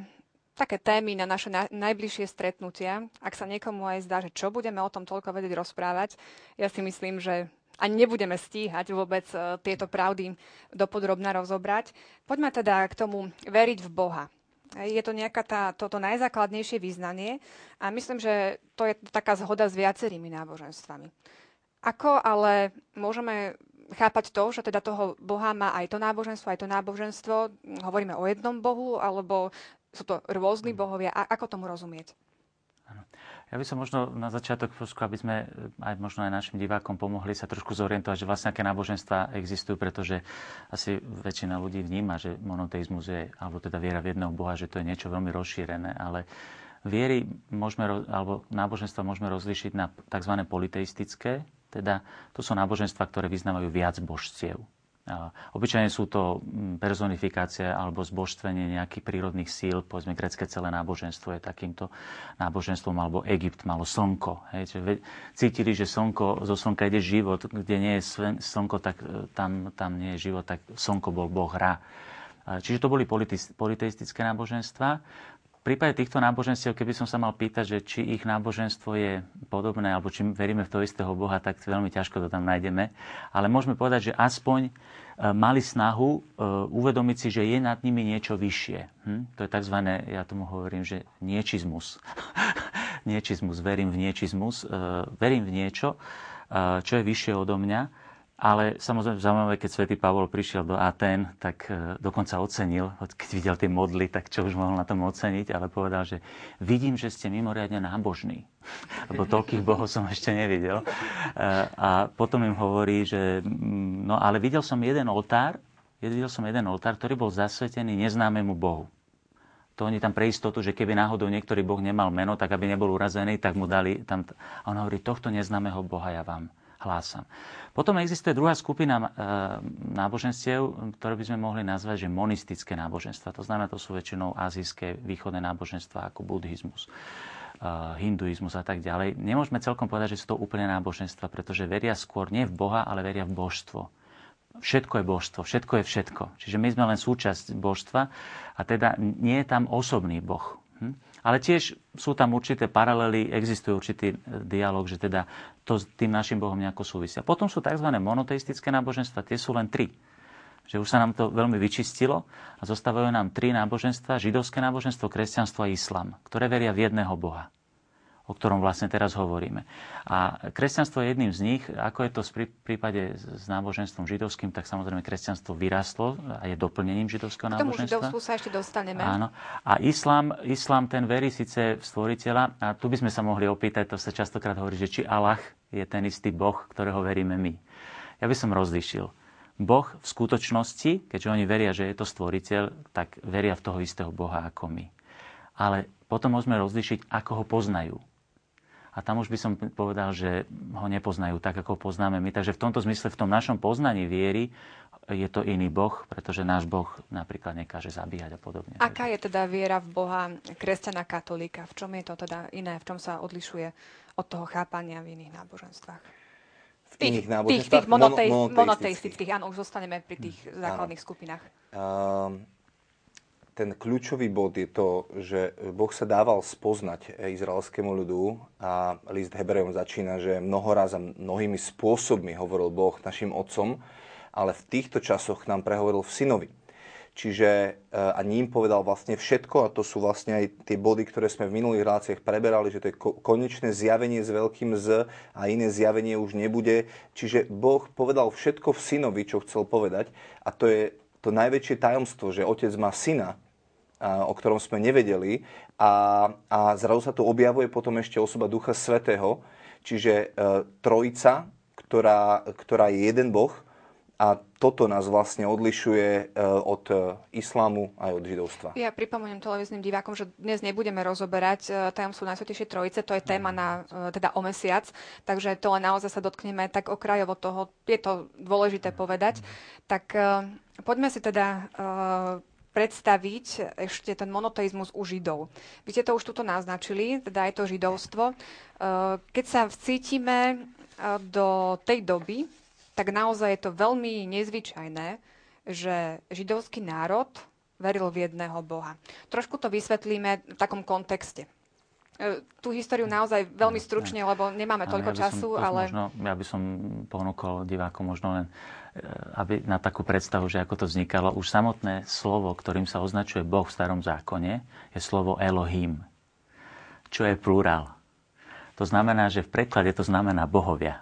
také témy na naše na, najbližšie stretnutia. Ak sa niekomu aj zdá, že čo budeme o tom toľko vedieť rozprávať, ja si myslím, že ani nebudeme stíhať vôbec uh, tieto pravdy dopodrobná rozobrať. Poďme teda k tomu veriť v Boha. Je to nejaká tá, toto najzákladnejšie význanie a myslím, že to je taká zhoda s viacerými náboženstvami. Ako ale môžeme chápať to, že teda toho Boha má aj to náboženstvo, aj to náboženstvo, hovoríme o jednom Bohu, alebo sú to rôzni bohovia. A ako tomu rozumieť? Ja by som možno na začiatok, aby sme aj možno aj našim divákom pomohli sa trošku zorientovať, že vlastne aké náboženstva existujú, pretože asi väčšina ľudí vníma, že monoteizmus je, alebo teda viera v jedného Boha, že to je niečo veľmi rozšírené, ale viery môžeme, alebo náboženstva môžeme rozlíšiť na tzv. politeistické, teda to sú náboženstva, ktoré vyznávajú viac božstiev. Obyčajne sú to mm, personifikácia alebo zbožstvenie nejakých prírodných síl, povedzme grecké celé náboženstvo je takýmto náboženstvom, alebo Egypt malo slnko. Hej, cítili, že slnko, zo slnka ide život, kde nie je slnko, tak e, tam, tam nie je život, tak slnko bol boh hra. Čiže to boli politeistické náboženstva. V prípade týchto náboženstiev, keby som sa mal pýtať, že či ich náboženstvo je podobné, alebo či veríme v toho istého Boha, tak veľmi ťažko to tam nájdeme. Ale môžeme povedať, že aspoň e, mali snahu e, uvedomiť si, že je nad nimi niečo vyššie. Hm? To je tzv. ja tomu hovorím, že niečizmus. *laughs* niečizmus, verím v niečizmus, e, verím v niečo, čo je vyššie odo mňa ale samozrejme zaujímavé, keď svätý Pavol prišiel do Aten, tak e, dokonca ocenil, keď videl tie modly, tak čo už mohol na tom oceniť, ale povedal, že vidím, že ste mimoriadne nábožní, lebo toľkých bohov som ešte nevidel. E, a potom im hovorí, že mm, no ale videl som jeden oltár, videl som jeden oltár, ktorý bol zasvetený neznámemu bohu. To oni tam pre istotu, že keby náhodou niektorý boh nemal meno, tak aby nebol urazený, tak mu dali tam... A on hovorí, tohto neznámeho boha ja vám hlásam. Potom existuje druhá skupina e, náboženstiev, ktoré by sme mohli nazvať, že monistické náboženstva. To znamená, to sú väčšinou azijské východné náboženstva ako buddhizmus, e, hinduizmus a tak ďalej. Nemôžeme celkom povedať, že sú to úplne náboženstva, pretože veria skôr nie v Boha, ale veria v božstvo. Všetko je božstvo, všetko je všetko. Čiže my sme len súčasť božstva a teda nie je tam osobný boh. Hm? Ale tiež sú tam určité paralely, existuje určitý e, dialog, že teda to s tým našim Bohom nejako súvisia. Potom sú tzv. monoteistické náboženstva, tie sú len tri. Že už sa nám to veľmi vyčistilo a zostávajú nám tri náboženstva, židovské náboženstvo, kresťanstvo a islam, ktoré veria v jedného Boha o ktorom vlastne teraz hovoríme. A kresťanstvo je jedným z nich. Ako je to v prípade s náboženstvom židovským, tak samozrejme kresťanstvo vyrastlo a je doplnením židovského náboženstva. K tomu židovstvu sa ešte dostaneme. Áno. A islám, islám ten verí síce v stvoriteľa, a tu by sme sa mohli opýtať, to sa častokrát hovorí, že či Allah je ten istý Boh, ktorého veríme my. Ja by som rozlišil. Boh v skutočnosti, keďže oni veria, že je to stvoriteľ, tak veria v toho istého Boha ako my. Ale potom môžeme rozlišiť, ako ho poznajú. A tam už by som povedal, že ho nepoznajú tak, ako ho poznáme my. Takže v tomto zmysle, v tom našom poznaní viery je to iný Boh, pretože náš Boh napríklad nekáže zabíjať a podobne. Aká je teda viera v Boha kresťana katolíka? V čom je to teda iné? V čom sa odlišuje od toho chápania v iných náboženstvách? V tých, iných náboženstvách? Tých, tých monoteistických. monoteistických. Áno, už zostaneme pri tých základných áno. skupinách. Um, ten kľúčový bod je to, že Boh sa dával spoznať izraelskému ľudu a list Hebrejom začína, že mnohoraz a mnohými spôsobmi hovoril Boh našim otcom, ale v týchto časoch nám prehovoril v synovi. Čiže e, a ním povedal vlastne všetko a to sú vlastne aj tie body, ktoré sme v minulých reláciách preberali, že to je konečné zjavenie s veľkým Z a iné zjavenie už nebude. Čiže Boh povedal všetko v synovi, čo chcel povedať a to je to najväčšie tajomstvo, že otec má syna o ktorom sme nevedeli a, a zrazu sa tu objavuje potom ešte osoba Ducha Svetého, čiže e, trojica, ktorá, ktorá je jeden Boh a toto nás vlastne odlišuje e, od e, islámu aj od židovstva. Ja pripomeniem televíznym divákom, že dnes nebudeme rozoberať e, tajomstvo Najsvetejšej trojice, to je téma na, teda o mesiac, takže to len naozaj sa dotkneme tak okrajovo toho, je to dôležité povedať. Tak poďme si teda predstaviť ešte ten monoteizmus u Židov. Vy ste to už tuto naznačili, teda je to židovstvo. Keď sa vcítime do tej doby, tak naozaj je to veľmi nezvyčajné, že židovský národ veril v jedného Boha. trošku to vysvetlíme v takom kontexte. E, tú históriu naozaj veľmi stručne, lebo nemáme toľko ja času, ale... Možno, ja by som ponúkol divákom možno len, e, aby na takú predstavu, že ako to vznikalo. Už samotné slovo, ktorým sa označuje Boh v starom zákone, je slovo Elohim, čo je plurál. To znamená, že v preklade to znamená bohovia.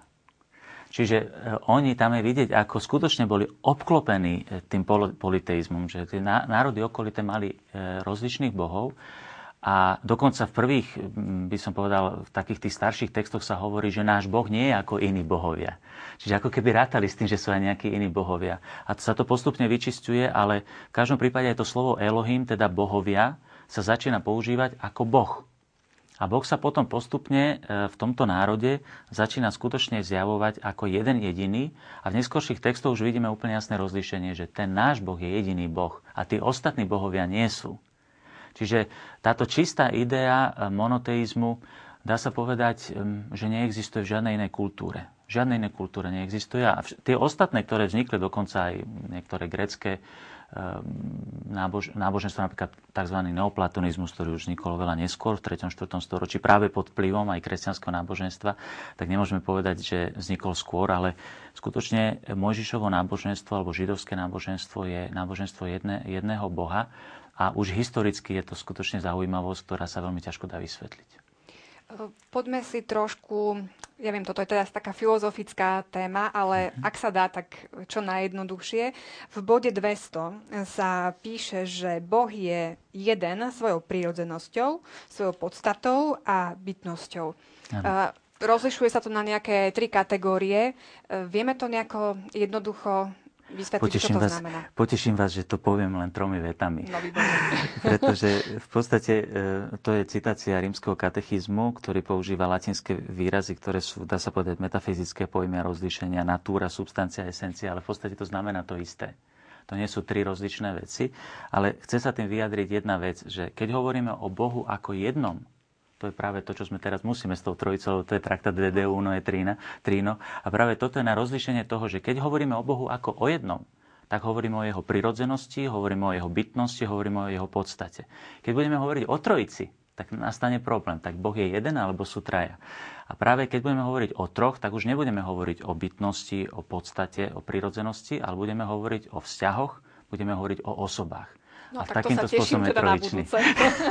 Čiže e, oni tam je vidieť, ako skutočne boli obklopení tým politeizmom, že tie národy okolité mali rozličných bohov, a dokonca v prvých, by som povedal, v takých tých starších textoch sa hovorí, že náš Boh nie je ako iní bohovia. Čiže ako keby rátali s tým, že sú aj nejakí iní bohovia. A sa to postupne vyčistuje, ale v každom prípade aj to slovo Elohim, teda bohovia, sa začína používať ako Boh. A Boh sa potom postupne e, v tomto národe začína skutočne zjavovať ako jeden jediný a v neskôrších textoch už vidíme úplne jasné rozlíšenie, že ten náš Boh je jediný Boh a tí ostatní bohovia nie sú. Čiže táto čistá idea eh, monoteizmu, dá sa povedať, že neexistuje v žiadnej inej kultúre. V žiadnej inej kultúre neexistuje. A tie ostatné, ktoré vznikli, dokonca aj niektoré grecké nábož, náboženstvo, napríklad tzv. neoplatonizmus, ktorý už vznikol veľa neskôr, v 3. 4. storočí, práve pod vplyvom aj kresťanského náboženstva, tak nemôžeme povedať, že vznikol skôr, ale skutočne Mojžišovo náboženstvo alebo židovské náboženstvo je náboženstvo jedne, jedného Boha a už historicky je to skutočne zaujímavosť, ktorá sa veľmi ťažko dá vysvetliť. Poďme si trošku, ja viem, toto je teda taká filozofická téma, ale mm-hmm. ak sa dá, tak čo najjednoduchšie. V bode 200 sa píše, že Boh je jeden svojou prírodzenosťou, svojou podstatou a bytnosťou. Ano. Rozlišuje sa to na nejaké tri kategórie. Vieme to nejako jednoducho vysvetliť, poteším vás, znamená. Poteším vás, že to poviem len tromi vetami. No, *laughs* Pretože v podstate e, to je citácia rímskeho katechizmu, ktorý používa latinské výrazy, ktoré sú, dá sa povedať, metafyzické pojmy a rozlíšenia, natúra, substancia, esencia, ale v podstate to znamená to isté. To nie sú tri rozličné veci, ale chce sa tým vyjadriť jedna vec, že keď hovoríme o Bohu ako jednom, to je práve to, čo sme teraz musíme s tou trojicou, to je traktát DD Uno je Trino, Trino. A práve toto je na rozlišenie toho, že keď hovoríme o Bohu ako o jednom, tak hovoríme o jeho prirodzenosti, hovoríme o jeho bytnosti, hovoríme o jeho podstate. Keď budeme hovoriť o trojici, tak nastane problém. Tak Boh je jeden alebo sú traja. A práve keď budeme hovoriť o troch, tak už nebudeme hovoriť o bytnosti, o podstate, o prirodzenosti, ale budeme hovoriť o vzťahoch, budeme hovoriť o osobách. No, a tak to sa teším teda na budúce.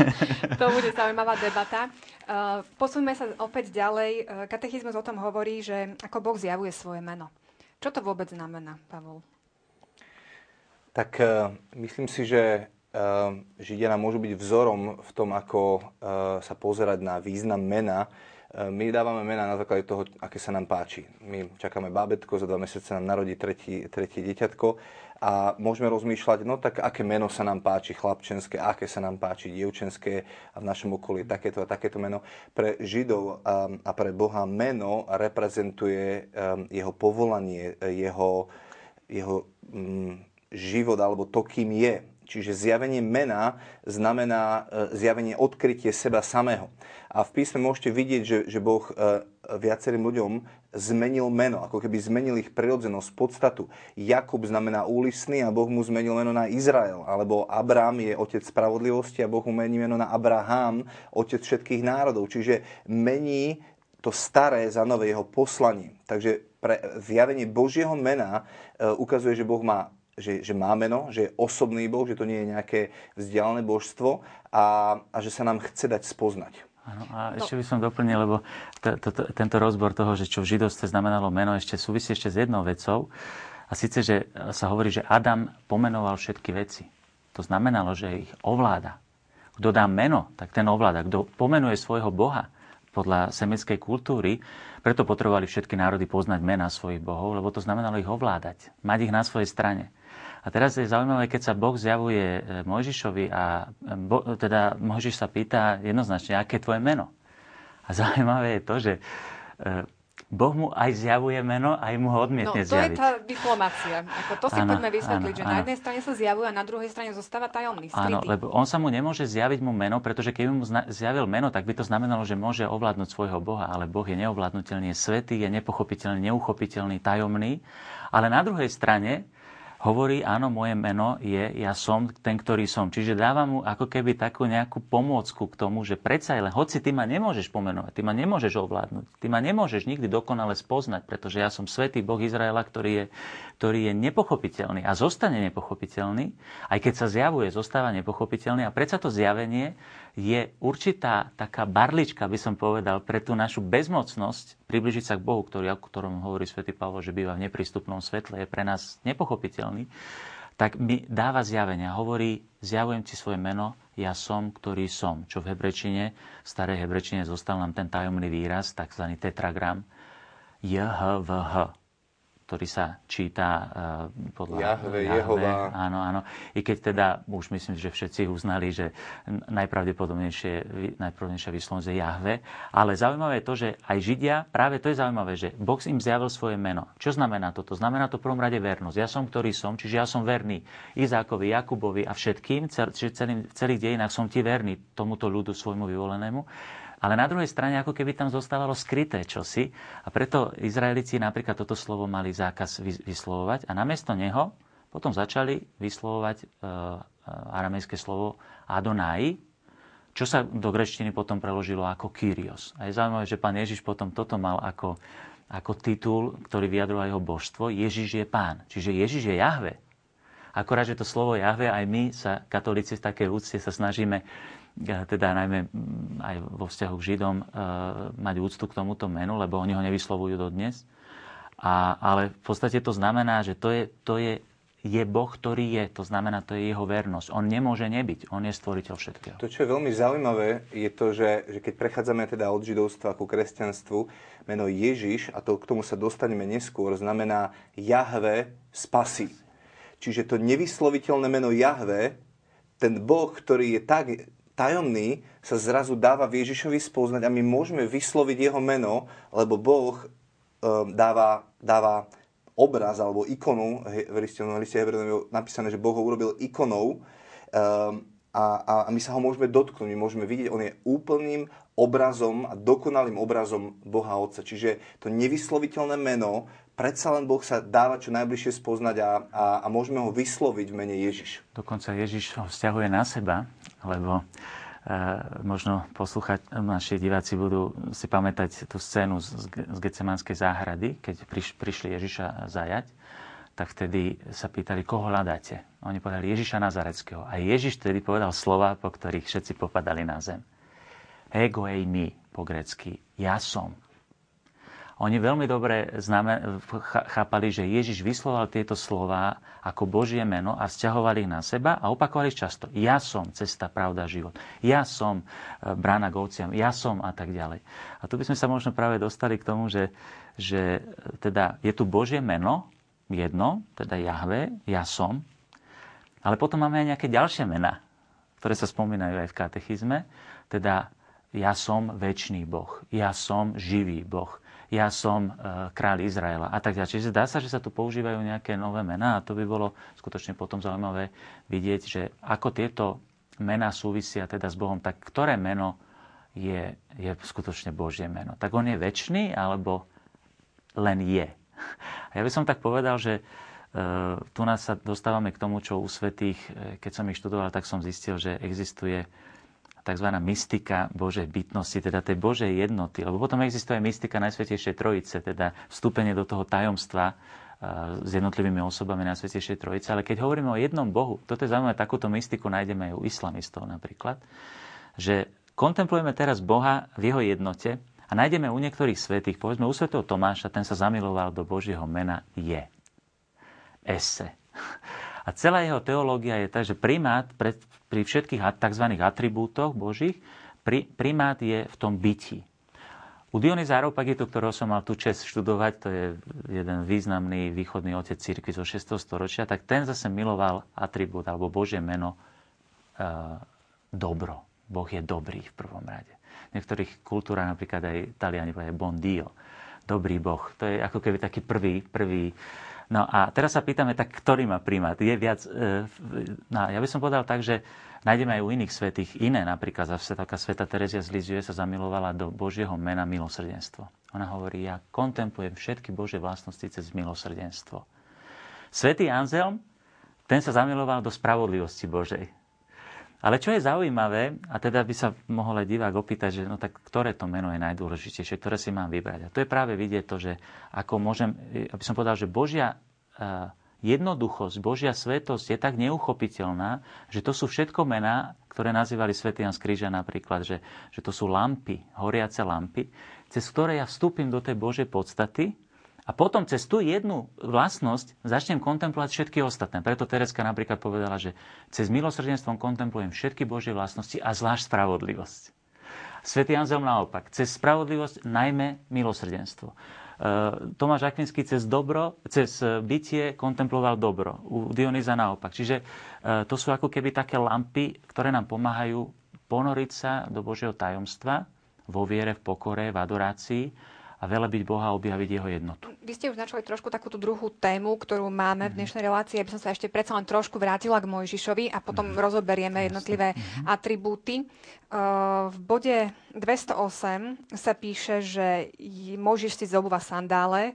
*laughs* to bude zaujímavá debata. Uh, posuňme sa opäť ďalej. Uh, katechizmus o tom hovorí, že ako Boh zjavuje svoje meno. Čo to vôbec znamená, Pavol? Tak uh, myslím si, že Židia nám môžu byť vzorom v tom, ako sa pozerať na význam mena. My dávame mena na základe toho, aké sa nám páči. My čakáme bábetko, za dva mesiace nám narodí tretí, tretí dieťatko a môžeme rozmýšľať, no tak aké meno sa nám páči chlapčenské, aké sa nám páči dievčenské a v našom okolí takéto a takéto meno. Pre Židov a, a pre Boha meno reprezentuje um, jeho povolanie, jeho, jeho um, život alebo to, kým je. Čiže zjavenie mena znamená e, zjavenie odkrytie seba samého. A v písme môžete vidieť, že, že Boh e, viacerým ľuďom zmenil meno, ako keby zmenil ich prirodzenosť, podstatu. Jakub znamená úlisný a Boh mu zmenil meno na Izrael. Alebo Abrám je otec spravodlivosti a Boh mu mení meno na Abraham, otec všetkých národov. Čiže mení to staré za nové jeho poslanie. Takže pre zjavenie Božieho mena e, ukazuje, že Boh má že, že má meno, že je osobný Boh, že to nie je nejaké vzdialené božstvo a, a že sa nám chce dať spoznať. Áno, a no. ešte by som doplnil, lebo to, to, to, tento rozbor toho, že čo v židovstve znamenalo meno, ešte súvisí ešte s jednou vecou. A síce, že sa hovorí, že Adam pomenoval všetky veci. To znamenalo, že ich ovláda. Kto dá meno, tak ten ovláda. Kto pomenuje svojho Boha podľa semeckej kultúry, preto potrebovali všetky národy poznať mena svojich bohov, lebo to znamenalo ich ovládať, mať ich na svojej strane. A teraz je zaujímavé, keď sa Boh zjavuje e, Mojžišovi a e, bo, teda Mojžiš sa pýta jednoznačne, aké je tvoje meno. A zaujímavé je to, že e, Boh mu aj zjavuje meno, aj mu ho odmietne no, to zjaviť. je tá diplomácia. Ako to si ano, poďme vysvetliť, ano, že ano. na jednej strane sa zjavuje a na druhej strane zostáva tajomný, skrytý. Áno, lebo on sa mu nemôže zjaviť mu meno, pretože keby mu zjavil meno, tak by to znamenalo, že môže ovládnuť svojho Boha, ale Boh je neovládnutelný, je svetý, je nepochopiteľný, neuchopiteľný, tajomný. Ale na druhej strane hovorí, áno, moje meno je, ja som ten, ktorý som. Čiže dáva mu ako keby takú nejakú pomôcku k tomu, že predsa len, hoci ty ma nemôžeš pomenovať, ty ma nemôžeš ovládnuť, ty ma nemôžeš nikdy dokonale spoznať, pretože ja som svetý Boh Izraela, ktorý je, ktorý je nepochopiteľný a zostane nepochopiteľný, aj keď sa zjavuje, zostáva nepochopiteľný a predsa to zjavenie je určitá taká barlička, by som povedal, pre tú našu bezmocnosť približiť sa k Bohu, ktorý, o ktorom hovorí svätý Pavlo, že býva v neprístupnom svetle, je pre nás nepochopiteľný, tak mi dáva zjavenia. Hovorí, zjavujem ti svoje meno, ja som, ktorý som. Čo v hebrečine, v starej hebrečine zostal nám ten tajomný výraz, tzv. tetragram, JHVH ktorý sa číta uh, podľa Jahve, Jahve, Jehova. Áno, áno. I keď teda už myslím, že všetci uznali, že najpravdepodobnejšie, najpravdepodobnejšia výslovnosť je Jahve. Ale zaujímavé je to, že aj Židia, práve to je zaujímavé, že Boh im zjavil svoje meno. Čo znamená toto? Znamená to v prvom rade vernosť. Ja som, ktorý som, čiže ja som verný Izákovi, Jakubovi a všetkým, čiže celým, v celých dejinách som ti verný tomuto ľudu svojmu vyvolenému. Ale na druhej strane, ako keby tam zostávalo skryté čosi. A preto Izraelici napríklad toto slovo mali zákaz vyslovovať. A namiesto neho potom začali vyslovovať e, e, aramejské slovo Adonai, čo sa do greštiny potom preložilo ako Kyrios. A je zaujímavé, že pán Ježiš potom toto mal ako, ako titul, ktorý vyjadruje jeho božstvo. Ježiš je pán. Čiže Ježiš je Jahve. Akorát, že to slovo Jahve, aj my sa, katolíci v takej úcte, sa snažíme teda najmä mm, aj vo vzťahu k Židom, e, mať úctu k tomuto menu, lebo oni ho nevyslovujú dodnes. A, ale v podstate to znamená, že to je, to je, je Boh, ktorý je. To znamená, to je jeho vernosť. On nemôže nebyť. On je stvoriteľ všetkého. To, čo je veľmi zaujímavé, je to, že, že keď prechádzame teda od židovstva ku kresťanstvu, meno Ježiš, a to k tomu sa dostaneme neskôr, znamená Jahve spasí. Čiže to nevysloviteľné meno Jahve, ten Boh, ktorý je tak tajomný sa zrazu dáva v Ježišovi spoznať a my môžeme vysloviť jeho meno, lebo Boh um, dáva, dáva obraz alebo ikonu, v liste Hebrejom napísané, že Boh ho urobil ikonou um, a, a, a my sa ho môžeme dotknúť, my môžeme vidieť, on je úplným obrazom a dokonalým obrazom Boha Otca. Čiže to nevysloviteľné meno, predsa len Boh sa dáva čo najbližšie spoznať a, a, a môžeme ho vysloviť v mene Ježiš. Dokonca Ježiš ho vzťahuje na seba, lebo e, možno poslúchať, naši diváci budú si pamätať tú scénu z, z záhrady, keď priš, prišli Ježiša zajať, tak vtedy sa pýtali, koho hľadáte. Oni povedali Ježiša Nazareckého. A Ježiš vtedy povedal slova, po ktorých všetci popadali na zem. Ego eimi po grecky. Ja som. Oni veľmi dobre znamen- chápali, že Ježiš vysloval tieto slova ako Božie meno a vzťahovali ich na seba a opakovali často. Ja som cesta, pravda, život. Ja som e, brána k ovciam. Ja som a tak ďalej. A tu by sme sa možno práve dostali k tomu, že, že teda je tu Božie meno, jedno, teda Jahve, ja som, ale potom máme aj nejaké ďalšie mená, ktoré sa spomínajú aj v katechizme, teda ja som väčší Boh, ja som živý Boh, ja som e, kráľ Izraela a tak ďalej. Čiže zdá sa, že sa tu používajú nejaké nové mená a to by bolo skutočne potom zaujímavé vidieť, že ako tieto mená súvisia teda s Bohom, tak ktoré meno je, je skutočne Božie meno. Tak on je väčší alebo len je. *laughs* A ja by som tak povedal, že e, tu nás sa dostávame k tomu, čo u svetých, e, keď som ich študoval, tak som zistil, že existuje tzv. mystika Božej bytnosti, teda tej Božej jednoty. Lebo potom existuje mystika Najsvetejšej Trojice, teda vstúpenie do toho tajomstva s jednotlivými osobami Najsvetejšej Trojice. Ale keď hovoríme o jednom Bohu, toto je zaujímavé, takúto mystiku nájdeme aj u islamistov napríklad, že kontemplujeme teraz Boha v jeho jednote a nájdeme u niektorých svetých, povedzme u svetého Tomáša, ten sa zamiloval do Božieho mena je. Ese. A celá jeho teológia je tak, že primát pri všetkých tzv. atribútoch Božích, pri, primát je v tom byti. U Dionyza Areopagitu, ktorého som mal tú čest študovať, to je jeden významný východný otec církvy zo 6. storočia, tak ten zase miloval atribút alebo Božie meno e, dobro. Boh je dobrý v prvom rade. V niektorých kultúrach, napríklad aj Taliani povedajú bon Dio, dobrý Boh. To je ako keby taký prvý, prvý No a teraz sa pýtame, tak ktorý má primát? Je viac, e, no, ja by som povedal tak, že nájdeme aj u iných svetých iné. Napríklad zase taká sveta Terezia z Liziuje sa zamilovala do Božieho mena milosrdenstvo. Ona hovorí, ja kontemplujem všetky Božie vlastnosti cez milosrdenstvo. Svetý Anzelm ten sa zamiloval do spravodlivosti Božej. Ale čo je zaujímavé, a teda by sa mohol aj divák opýtať, že no tak ktoré to meno je najdôležitejšie, ktoré si mám vybrať. A to je práve vidieť to, že ako môžem, aby som povedal, že Božia jednoduchosť, Božia svetosť je tak neuchopiteľná, že to sú všetko mená, ktoré nazývali svätý Jan z napríklad, že, že to sú lampy, horiace lampy, cez ktoré ja vstúpim do tej Božej podstaty a potom cez tú jednu vlastnosť začnem kontemplovať všetky ostatné. Preto Tereska napríklad povedala, že cez milosrdenstvom kontemplujem všetky Božie vlastnosti a zvlášť spravodlivosť. Svetý Anzelm naopak, cez spravodlivosť najmä milosrdenstvo. E, Tomáš Akvinský cez dobro, cez bytie kontemploval dobro. U Dionýza naopak. Čiže e, to sú ako keby také lampy, ktoré nám pomáhajú ponoriť sa do Božieho tajomstva vo viere, v pokore, v adorácii a byť Boha a objaviť jeho jednotu. Vy ste už začali trošku takú tú druhú tému, ktorú máme v mhm. dnešnej relácii. Aby som sa ešte predsa len trošku vrátila k Mojžišovi a potom mm. rozoberieme jednotlivé mm. atribúty. Uh, v bode 208 sa píše, že Mojžiš si zobúva sandále.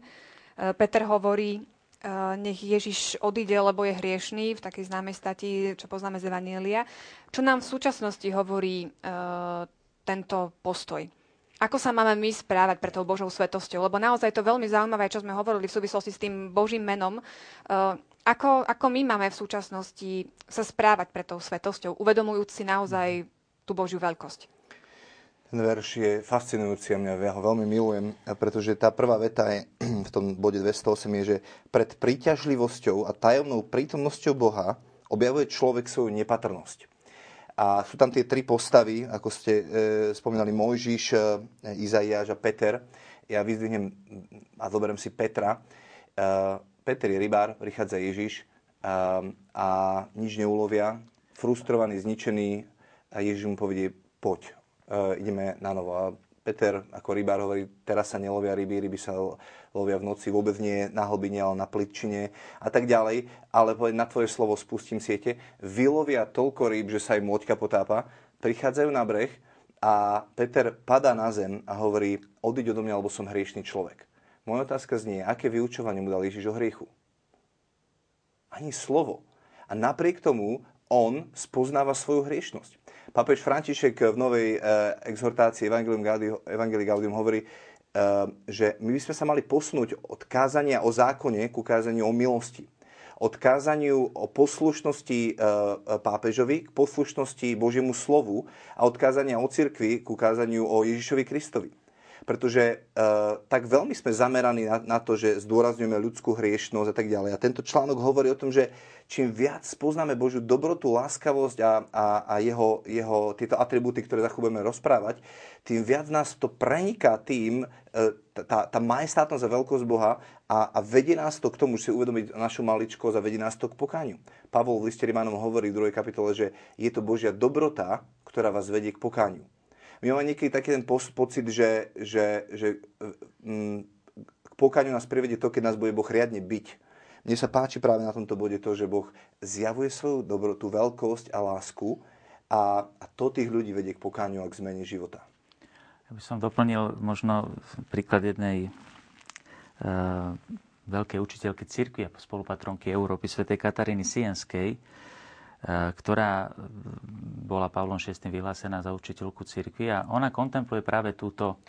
Uh, Peter hovorí, uh, nech Ježiš odíde, lebo je hriešný, v takej známej stati, čo poznáme z Evanielia. Čo nám v súčasnosti hovorí tento postoj? Ako sa máme my správať pre tou Božou svetosťou. Lebo naozaj to veľmi zaujímavé, čo sme hovorili v súvislosti s tým Božím menom. Uh, ako, ako my máme v súčasnosti sa správať pre tou svetosťou, uvedomujúc si naozaj tú Božiu veľkosť? Ten verš je fascinujúci a mňa ja ho veľmi milujem, pretože tá prvá veta je *clears throat* v tom bode 208 je, že pred príťažlivosťou a tajomnou prítomnosťou Boha objavuje človek svoju nepatrnosť. A sú tam tie tri postavy, ako ste e, spomínali, Mojžiš, e, Izaiáš a Peter. Ja vyzdvihnem a zoberiem si Petra. E, Peter je rybár, prichádza Ježiš e, a nič neulovia. Frustrovaný, zničený a Ježiš mu povedie, poď, e, ideme na novo. A Peter ako rybár hovorí, teraz sa nelovia ryby, ryby sa lovia v noci, vôbec nie na hlbine, ale na plitčine a tak ďalej. Ale na tvoje slovo spustím siete. Vylovia toľko rýb, že sa im loďka potápa, prichádzajú na breh a Peter padá na zem a hovorí, odiď odo mňa, lebo som hriešný človek. Moja otázka znie, aké vyučovanie mu dal Ježiš o hriechu? Ani slovo. A napriek tomu on spoznáva svoju hriešnosť. Pápež František v novej e, exhortácii Evangelium Gaudium, Evangelii Gaudium hovorí, že my by sme sa mali posunúť od kázania o zákone ku kázaniu o milosti. Od kázaniu o poslušnosti e, pápežovi k poslušnosti Božiemu slovu a od kázania o cirkvi ku kázaniu o Ježišovi Kristovi pretože e, tak veľmi sme zameraní na, na to, že zdôrazňujeme ľudskú hriešnosť a tak ďalej. A tento článok hovorí o tom, že čím viac poznáme Božiu dobrotu, láskavosť a, a, a jeho, jeho tieto atribúty, ktoré za rozprávať, tým viac nás to preniká tým, e, tá, tá majestátnosť a veľkosť Boha a, a vedie nás to k tomu, že si uvedomiť našu maličkosť a vedie nás to k pokániu. Pavol v liste Rimanom hovorí v 2. kapitole, že je to Božia dobrota, ktorá vás vedie k pokániu. My máme niekedy taký ten pocit, že, že, že mm, k pokáňu nás privedie to, keď nás bude Boh riadne byť. Mne sa páči práve na tomto bode to, že Boh zjavuje svoju dobrotu, veľkosť a lásku a, a to tých ľudí vedie k pokáňu a k zmene života. Ja by som doplnil možno príklad jednej uh, veľkej učiteľky cirkvi a spolupatronky Európy, svätej Kataríny Sienskej, ktorá bola Pavlom VI vyhlásená za učiteľku cirkvi a ona kontempluje práve túto,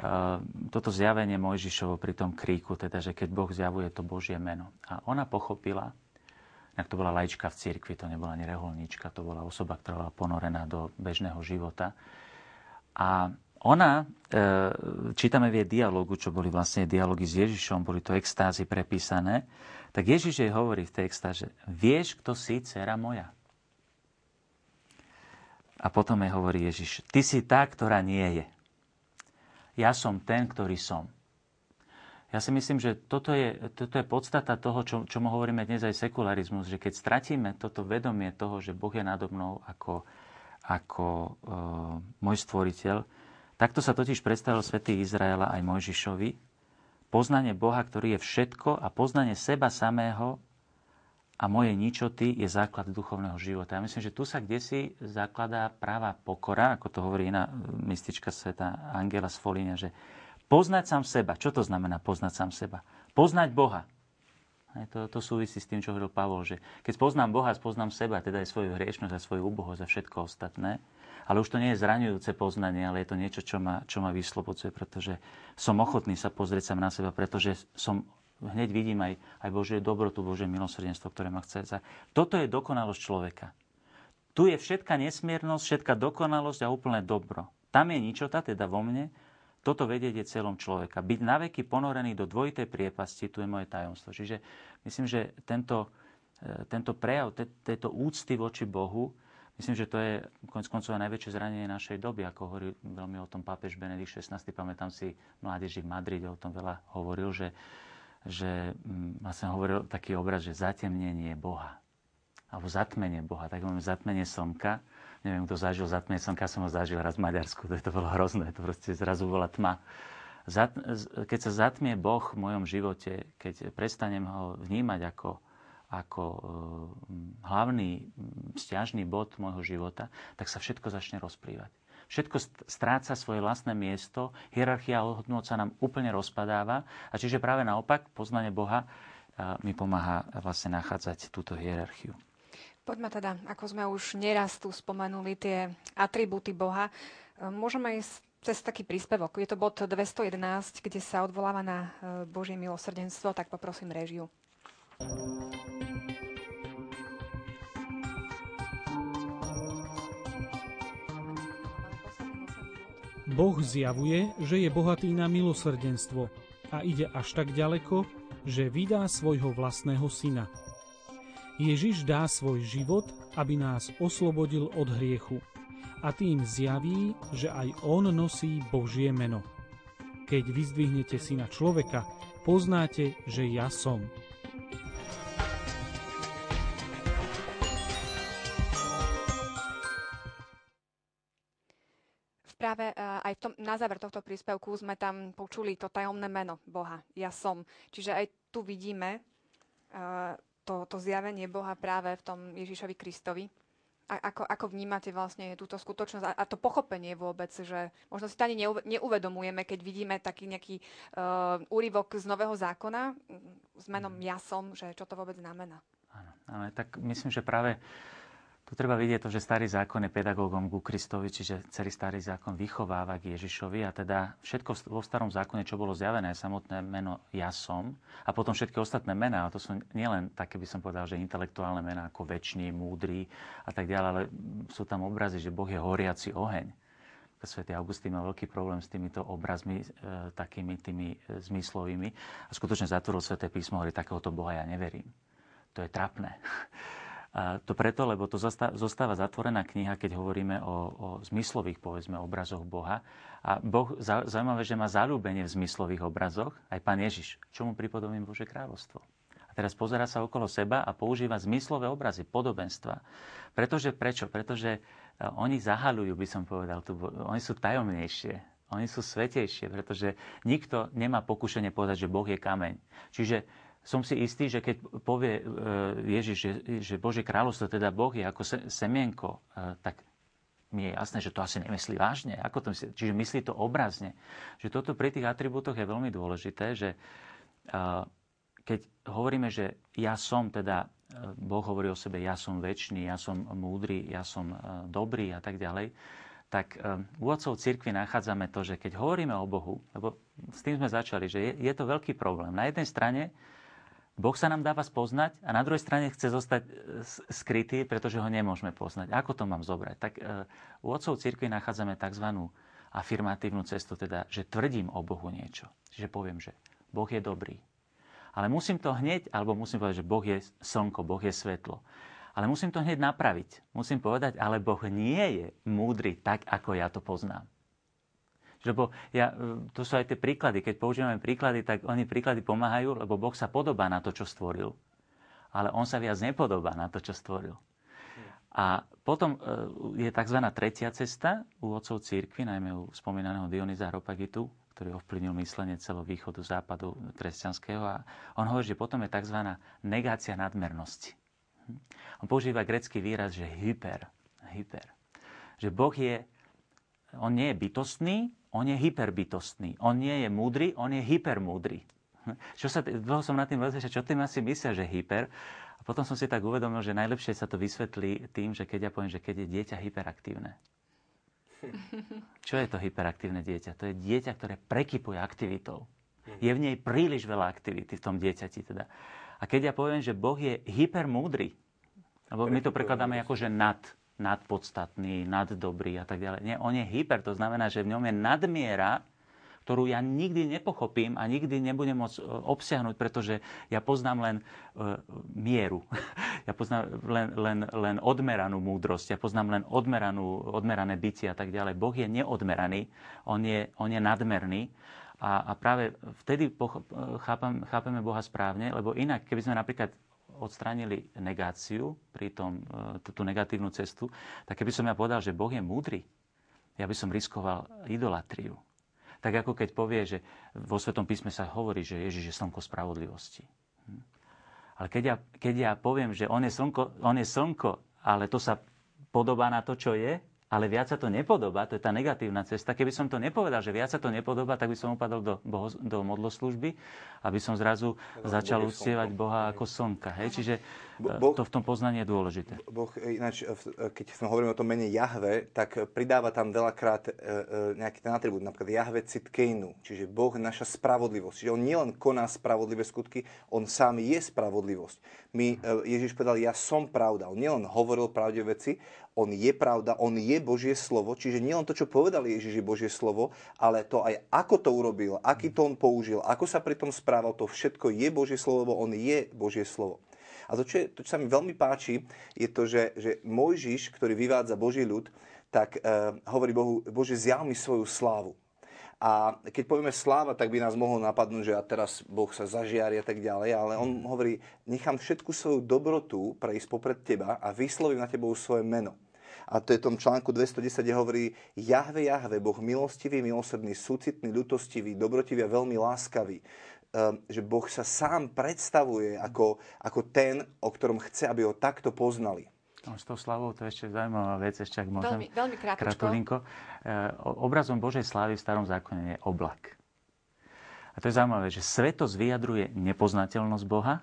eh, toto zjavenie Mojžišovo pri tom kríku, teda, že keď Boh zjavuje to Božie meno. A ona pochopila, ak to bola lajčka v cirkvi, to nebola ani reholníčka, to bola osoba, ktorá bola ponorená do bežného života. A ona, e, čítame v jej dialogu, čo boli vlastne dialógy s Ježišom, boli to extázy prepísané, tak Ježiš jej hovorí v tej extáže, vieš, kto si, dcera moja? A potom jej hovorí Ježiš, ty si tá, ktorá nie je. Ja som ten, ktorý som. Ja si myslím, že toto je, toto je podstata toho, čo, čomu hovoríme dnes aj sekularizmus, že keď stratíme toto vedomie toho, že Boh je nado mnou ako, ako e, môj stvoriteľ, takto sa totiž predstavil svätý Izraela aj Mojžišovi, Poznanie Boha, ktorý je všetko a poznanie seba samého a moje ničoty je základ duchovného života. Ja myslím, že tu sa kde si zakladá práva pokora, ako to hovorí iná mystička sveta Angela Sfolínia, že poznať sám seba. Čo to znamená poznať sám seba? Poznať Boha. To, to súvisí s tým, čo hovoril Pavol, že keď poznám Boha, spoznám seba, teda aj svoju hriešnosť a svoju úbohosť a všetko ostatné, ale už to nie je zraňujúce poznanie, ale je to niečo, čo ma, čo ma vyslobodzuje, pretože som ochotný sa pozrieť sa na seba, pretože som hneď vidím aj, aj Božie dobrotu, Božie milosrdenstvo, ktoré ma chce. Toto je dokonalosť človeka. Tu je všetká nesmiernosť, všetká dokonalosť a úplné dobro. Tam je ničota, teda vo mne, toto vedieť je celom človeka. Byť naveky ponorený do dvojitej priepasti, tu je moje tajomstvo. Čiže myslím, že tento, e, tento prejav tejto úcty voči Bohu, myslím, že to je konec koncov aj najväčšie zranenie našej doby, ako hovorí veľmi o tom pápež Benedikt XVI. Pamätám si mládeži v Madride, o tom veľa hovoril, že, že mm, vlastne hovoril taký obraz, že zatemnenie Boha alebo zatmenie Boha, tak máme zatmenie slnka. Neviem, kto zažil zatmenie slnka, som ho zažil raz v Maďarsku, to, to bolo hrozné, to proste zrazu bola tma. Zat, keď sa zatmie Boh v mojom živote, keď prestanem ho vnímať ako, ako uh, hlavný stiažný bod môjho života, tak sa všetko začne rozprývať. Všetko stráca svoje vlastné miesto, hierarchia hodnot sa nám úplne rozpadáva a čiže práve naopak poznanie Boha uh, mi pomáha vlastne nachádzať túto hierarchiu. Poďme teda, ako sme už neraz tu spomenuli, tie atribúty Boha. E, môžeme ísť cez taký príspevok. Je to bod 211, kde sa odvoláva na e, Božie milosrdenstvo, tak poprosím režiu. Boh zjavuje, že je bohatý na milosrdenstvo a ide až tak ďaleko, že vydá svojho vlastného syna – Ježiš dá svoj život, aby nás oslobodil od hriechu a tým zjaví, že aj On nosí Božie meno. Keď vyzdvihnete syna človeka, poznáte, že ja som. Na záver tohto príspevku sme tam počuli to tajomné meno Boha, ja som. Čiže aj tu vidíme to, to zjavenie Boha práve v tom Ježišovi Kristovi? A ako, ako vnímate vlastne túto skutočnosť a, a to pochopenie vôbec, že možno si to ani neuvedomujeme, keď vidíme taký nejaký uh, úryvok z Nového zákona s menom mhm. Ja som, že čo to vôbec znamená? Áno, ale tak myslím, že práve uh, tu treba vidieť to, že starý zákon je pedagógom ku Kristovi, čiže celý starý zákon vychováva k Ježišovi a teda všetko vo starom zákone, čo bolo zjavené, samotné meno Ja som a potom všetky ostatné mená, a to sú nielen také, by som povedal, že intelektuálne mená ako väčší, múdry a tak ďalej, ale sú tam obrazy, že Boh je horiaci oheň. Svetý Augustín mal veľký problém s týmito obrazmi, e, takými tými e, zmyslovými a skutočne zatvoril Sveté písmo, hovorí, takéhoto Boha ja neverím. To je trapné. *laughs* A to preto, lebo to zostáva zatvorená kniha, keď hovoríme o, o zmyslových, povedzme, obrazoch Boha. A Boh, zaujímavé, že má zalúbenie v zmyslových obrazoch, aj Pán Ježiš, čo mu pripodobím Bože kráľovstvo. A teraz pozera sa okolo seba a používa zmyslové obrazy, podobenstva. Pretože, prečo? Pretože e, oni zahalujú, by som povedal, tu, oni sú tajomnejšie, oni sú svetejšie, pretože nikto nemá pokušenie povedať, že Boh je kameň. Čiže som si istý, že keď povie e, Ježiš, že, že Božie kráľovstvo, teda Boh je ako semienko, e, tak mi je jasné, že to asi nemyslí vážne. Ako to myslí? Čiže myslí to obrazne. Že toto pri tých atribútoch je veľmi dôležité, že e, keď hovoríme, že ja som, teda Boh hovorí o sebe, ja som väčší, ja som múdry, ja som dobrý a tak ďalej, tak u otcov cirkvi nachádzame to, že keď hovoríme o Bohu, lebo s tým sme začali, že je, je to veľký problém. Na jednej strane Boh sa nám dáva spoznať a na druhej strane chce zostať e, skrytý, pretože ho nemôžeme poznať. Ako to mám zobrať? Tak e, u otcov cirkvi nachádzame tzv. afirmatívnu cestu, teda, že tvrdím o Bohu niečo. Čiže poviem, že Boh je dobrý. Ale musím to hneď, alebo musím povedať, že Boh je slnko, Boh je svetlo. Ale musím to hneď napraviť. Musím povedať, ale Boh nie je múdry tak, ako ja to poznám. Lebo ja, e, to sú aj tie príklady. Keď používame príklady, tak oni príklady pomáhajú, lebo Boh sa podobá na to, čo stvoril. Ale on sa viac nepodobá na to, čo stvoril. A potom e, je tzv. tretia cesta u otcov církvy, najmä u spomínaného Dionyza Hropagitu, ktorý ovplyvnil myslenie celého východu, západu kresťanského. A on hovorí, že potom je tzv. negácia nadmernosti. Hm? On používa grecký výraz, že hyper. hyper. Že Boh je, on nie je bytostný, on je hyperbytostný. On nie je múdry, on je hypermúdry. *laughs* Čo sa, dlho som nad tým rozmýšľal, čo tým asi myslia, že hyper. A potom som si tak uvedomil, že najlepšie sa to vysvetlí tým, že keď ja poviem, že keď je dieťa hyperaktívne. *laughs* Čo je to hyperaktívne dieťa? To je dieťa, ktoré prekypuje aktivitou. Je v nej príliš veľa aktivity v tom dieťati teda. A keď ja poviem, že Boh je hypermúdry, lebo my to prekladáme ako, že nad, nadpodstatný, naddobrý a tak ďalej. Nie, on je hyper, to znamená, že v ňom je nadmiera, ktorú ja nikdy nepochopím a nikdy nebudem môcť e, obsiahnuť, pretože ja poznám len uh, mieru. *laughs* Ja poznám len, len, len odmeranú múdrosť, ja poznám len odmeranú, odmerané bytie a tak ďalej. Boh je neodmeraný, on je, on je nadmerný. A, a práve vtedy pochop, e, chápem, chápeme Boha správne, lebo inak, keby sme napríklad odstránili negáciu, pri tom, tú negatívnu cestu, tak keby som ja povedal, že Boh je múdry, ja by som riskoval idolatriu. Tak ako keď povie, že vo Svetom písme sa hovorí, že Ježiš je slnko spravodlivosti. Hm? Ale keď ja, keď ja poviem, že on je, slnko, on je slnko, ale to sa podobá na to, čo je, ale viac sa to nepodobá, to je tá negatívna cesta. Keby som to nepovedal, že viac sa to nepodobá, tak by som upadol do, boho, do modloslužby, aby som zrazu no, začal uctievať Boha ako slnka. Hej? Čiže boh, to v tom poznaní je dôležité. Boh, ináč, keď sme hovoríme o tom mene Jahve, tak pridáva tam veľakrát e, e, nejaký ten atribút, napríklad Jahve Citkejnu, čiže Boh naša spravodlivosť. Čiže on nielen koná spravodlivé skutky, on sám je spravodlivosť. My, e, Ježiš povedal, ja som pravda. On nielen hovoril pravdivé veci, on je pravda, on je Božie slovo, čiže nielen to, čo povedal Ježiš je Božie slovo, ale to aj ako to urobil, aký to on použil, ako sa pri tom správal, to všetko je Božie slovo, lebo on je Božie slovo. A to, čo, je, to, čo sa mi veľmi páči, je to, že, že Mojžiš, ktorý vyvádza Boží ľud, tak uh, hovorí Bohu, Bože, zjav mi svoju slávu. A keď povieme sláva, tak by nás mohlo napadnúť, že a teraz Boh sa zažiari a tak ďalej, ale on hovorí, nechám všetku svoju dobrotu prejsť popred teba a vyslovím na tebou svoje meno. A to je v tom článku 210, kde hovorí Jahve, Jahve, Boh milostivý, milosrdný, súcitný, ľutostivý, dobrotivý a veľmi láskavý. Um, že Boh sa sám predstavuje ako, ako ten, o ktorom chce, aby ho takto poznali. No, s tou slavou to je ešte zaujímavá vec, ešte ak môžem. Veľmi, veľmi krátko. E, obrazom Božej slávy v starom zákone je oblak. A to je zaujímavé, že svetosť vyjadruje nepoznateľnosť Boha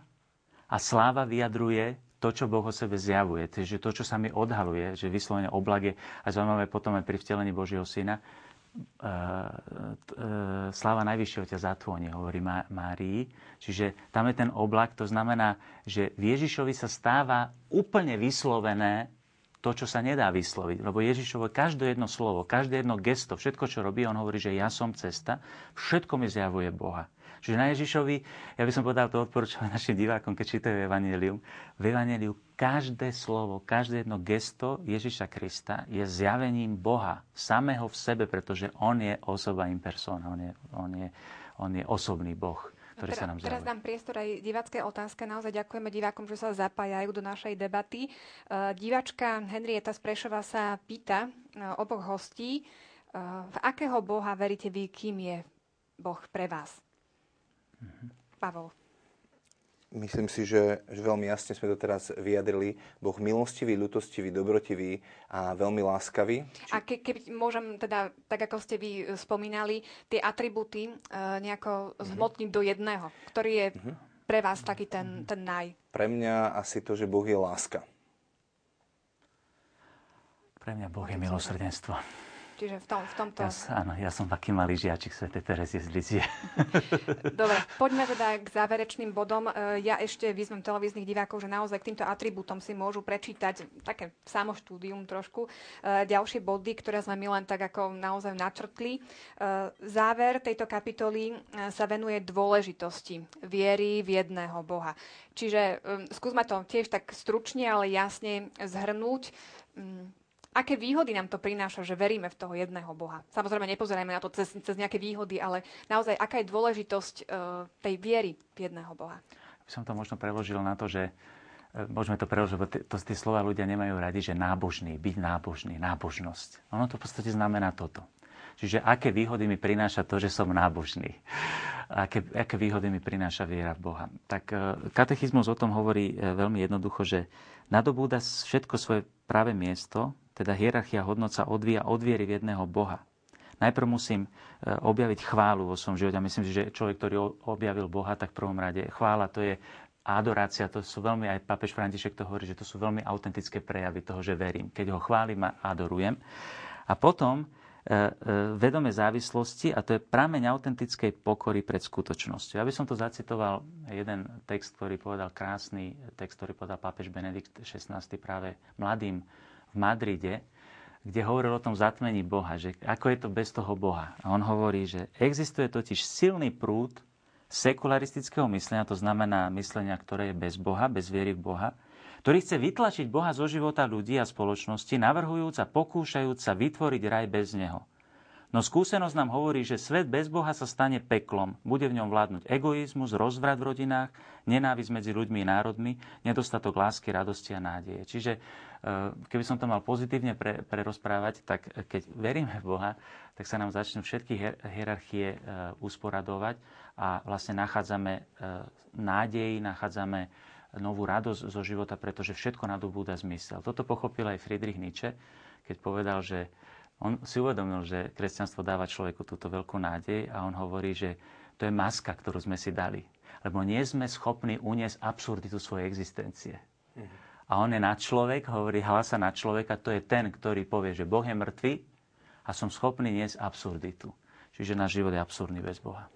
a sláva vyjadruje to, čo Boh o sebe zjavuje, že to, čo sa mi odhaluje, že vyslovene oblak je, a zaujímavé potom aj pri vtelení Božieho Syna, sláva najvyššieho ťa zatvonie, hovorí Márii. Čiže tam je ten oblak, to znamená, že v Ježišovi sa stáva úplne vyslovené to, čo sa nedá vysloviť. Lebo Ježišovo každé jedno slovo, každé jedno gesto, všetko, čo robí, on hovorí, že ja som cesta, všetko mi zjavuje Boha. Čiže na Ježišovi, ja by som povedal to odporúčam našim divákom, keď čítajú Evangelium. V Evangeliu každé slovo, každé jedno gesto Ježiša Krista je zjavením Boha samého v sebe, pretože On je osoba in persona, On je, on je, on je osobný Boh ktorý teraz, sa nám zjavuje. Teraz dám priestor aj divácké otázke. Naozaj ďakujeme divákom, že sa zapájajú do našej debaty. Uh, diváčka Henrieta Sprešová sa pýta uh, oboch hostí, uh, v akého Boha veríte vy, kým je Boh pre vás? Pavol. Myslím si, že, že veľmi jasne sme to teraz vyjadrili. Boh milostivý, ľutostivý, dobrotivý a veľmi láskavý. Či... A ke, keby môžem teda, tak ako ste vy e, spomínali, tie atributy uh, nejako uh-huh. zhmotniť do jedného, ktorý je uh-huh. pre vás taký ten, ten naj. Pre mňa asi to, že Boh je láska. Pre mňa Boh je milosrdenstvo. Čiže v, tom, v tomto... Ja, áno, ja som taký malý žiačik Sv. Terezie z Lizie. *laughs* Dobre, poďme teda k záverečným bodom. E, ja ešte vyzvem televíznych divákov, že naozaj k týmto atribútom si môžu prečítať také samoštúdium trošku. E, ďalšie body, ktoré sme my len tak ako naozaj načrtli. E, záver tejto kapitoly sa venuje dôležitosti viery v jedného Boha. Čiže skúsme to tiež tak stručne, ale jasne zhrnúť mm, aké výhody nám to prináša, že veríme v toho jedného Boha. Samozrejme, nepozerajme na to cez, cez nejaké výhody, ale naozaj, aká je dôležitosť uh, tej viery v jedného Boha. Som to možno preložil na to, že e, môžeme to preložiť, lebo to, tie slova ľudia nemajú radi, že nábožný, byť nábožný, nábožnosť. Ono to v podstate znamená toto. Čiže aké výhody mi prináša to, že som nábožný? Aké, aké výhody mi prináša viera v Boha? Tak e, katechizmus o tom hovorí veľmi jednoducho, že nadobúda všetko svoje práve miesto teda hierarchia hodnot sa odvíja od viery v jedného Boha. najprv musím e, objaviť chválu vo svojom živote. Myslím si, že človek, ktorý objavil Boha, tak v prvom rade chvála to je adorácia, to sú veľmi, aj papež František to hovorí, že to sú veľmi autentické prejavy toho, že verím. Keď ho chválim a adorujem. A potom e, e, vedomé závislosti, a to je prameň autentickej pokory pred skutočnosťou. Ja by som to zacitoval jeden text, ktorý povedal krásny text, ktorý povedal pápež Benedikt XVI práve mladým v Madride, kde hovoril o tom zatmení Boha, že ako je to bez toho Boha. A on hovorí, že existuje totiž silný prúd sekularistického myslenia, to znamená myslenia, ktoré je bez Boha, bez viery v Boha, ktorý chce vytlačiť Boha zo života ľudí a spoločnosti, navrhujúc a pokúšajúc sa vytvoriť raj bez Neho. No skúsenosť nám hovorí, že svet bez Boha sa stane peklom. Bude v ňom vládnuť egoizmus, rozvrat v rodinách, nenávisť medzi ľuďmi a národmi, nedostatok lásky, radosti a nádeje. Čiže keby som to mal pozitívne pre, prerozprávať, tak keď veríme v Boha, tak sa nám začnú všetky hierarchie e, usporadovať a vlastne nachádzame nádej, nachádzame novú radosť zo života, pretože všetko nadobúda zmysel. Toto pochopil aj Friedrich Nietzsche, keď povedal, že on si uvedomil, že kresťanstvo dáva človeku túto veľkú nádej a on hovorí, že to je maska, ktorú sme si dali. Lebo nie sme schopní uniesť absurditu svojej existencie. Mhm. A on je na človek, hovorí, hlasa na človeka, to je ten, ktorý povie, že Boh je mŕtvy a som schopný niesť absurditu. Čiže náš život je absurdný bez Boha.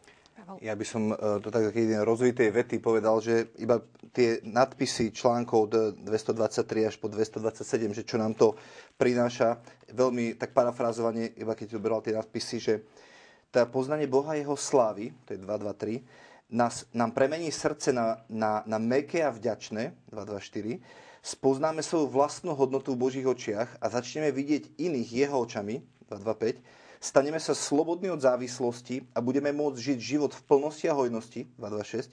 Ja by som e, to tak jeden rozvoj tej vety povedal, že iba tie nadpisy článkov od 223 až po 227, že čo nám to prináša, veľmi tak parafrázovanie, iba keď beral tie nadpisy, že tá poznanie Boha jeho slávy, to je 223, nás, nám premení srdce na, na, na meké a vďačné, 224, spoznáme svoju vlastnú hodnotu v Božích očiach a začneme vidieť iných jeho očami, 225, Staneme sa slobodní od závislosti a budeme môcť žiť život v plnosti a hojnosti, 226.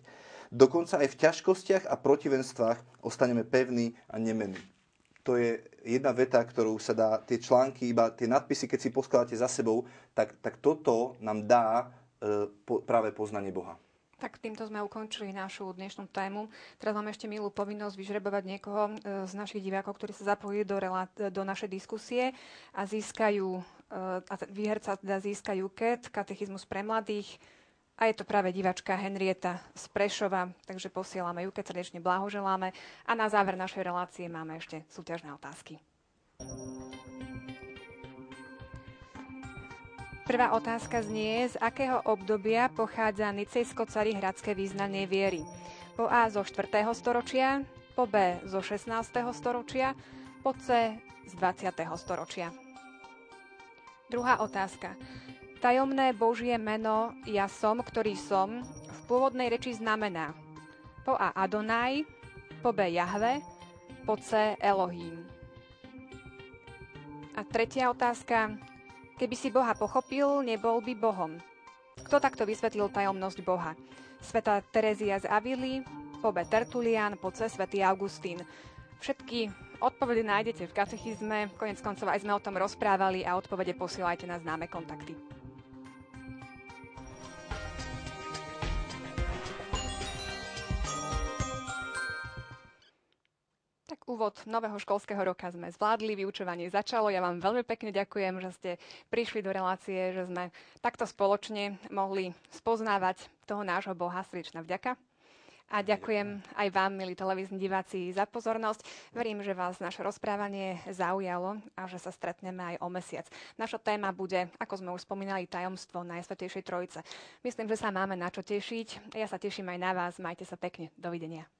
Dokonca aj v ťažkostiach a protivenstvách ostaneme pevní a nemenní. To je jedna veta, ktorú sa dá, tie články, iba tie nadpisy, keď si poskladáte za sebou, tak, tak toto nám dá e, po, práve poznanie Boha. Tak týmto sme ukončili našu dnešnú tému. Teraz máme ešte milú povinnosť vyžrebovať niekoho e, z našich divákov, ktorí sa zapojili do, do našej diskusie a získajú a výherca teda získa UKET, katechizmus pre mladých. A je to práve divačka Henrieta z Prešova, takže posielame UKET, srdečne blahoželáme. A na záver našej relácie máme ešte súťažné otázky. Prvá otázka znie, z akého obdobia pochádza nicejsko-carihradské význanie viery. Po A zo 4. storočia, po B zo 16. storočia, po C z 20. storočia. Druhá otázka. Tajomné Božie meno ja som, ktorý som, v pôvodnej reči znamená po A Adonai, po B Jahve, po C Elohim. A tretia otázka. Keby si Boha pochopil, nebol by Bohom. Kto takto vysvetlil tajomnosť Boha? Sveta Terezia z Avily, po B Tertulian, po C Svetý Augustín. Všetky Odpovede nájdete v katechizme, konec koncov aj sme o tom rozprávali a odpovede posielajte na známe kontakty. Úvod nového školského roka sme zvládli, vyučovanie začalo. Ja vám veľmi pekne ďakujem, že ste prišli do relácie, že sme takto spoločne mohli spoznávať toho nášho Boha. Srdečná vďaka. A ďakujem aj vám, milí televízni diváci, za pozornosť. Verím, že vás naše rozprávanie zaujalo a že sa stretneme aj o mesiac. Naša téma bude, ako sme už spomínali, tajomstvo Najsvetejšej Trojice. Myslím, že sa máme na čo tešiť. Ja sa teším aj na vás. Majte sa pekne. Dovidenia.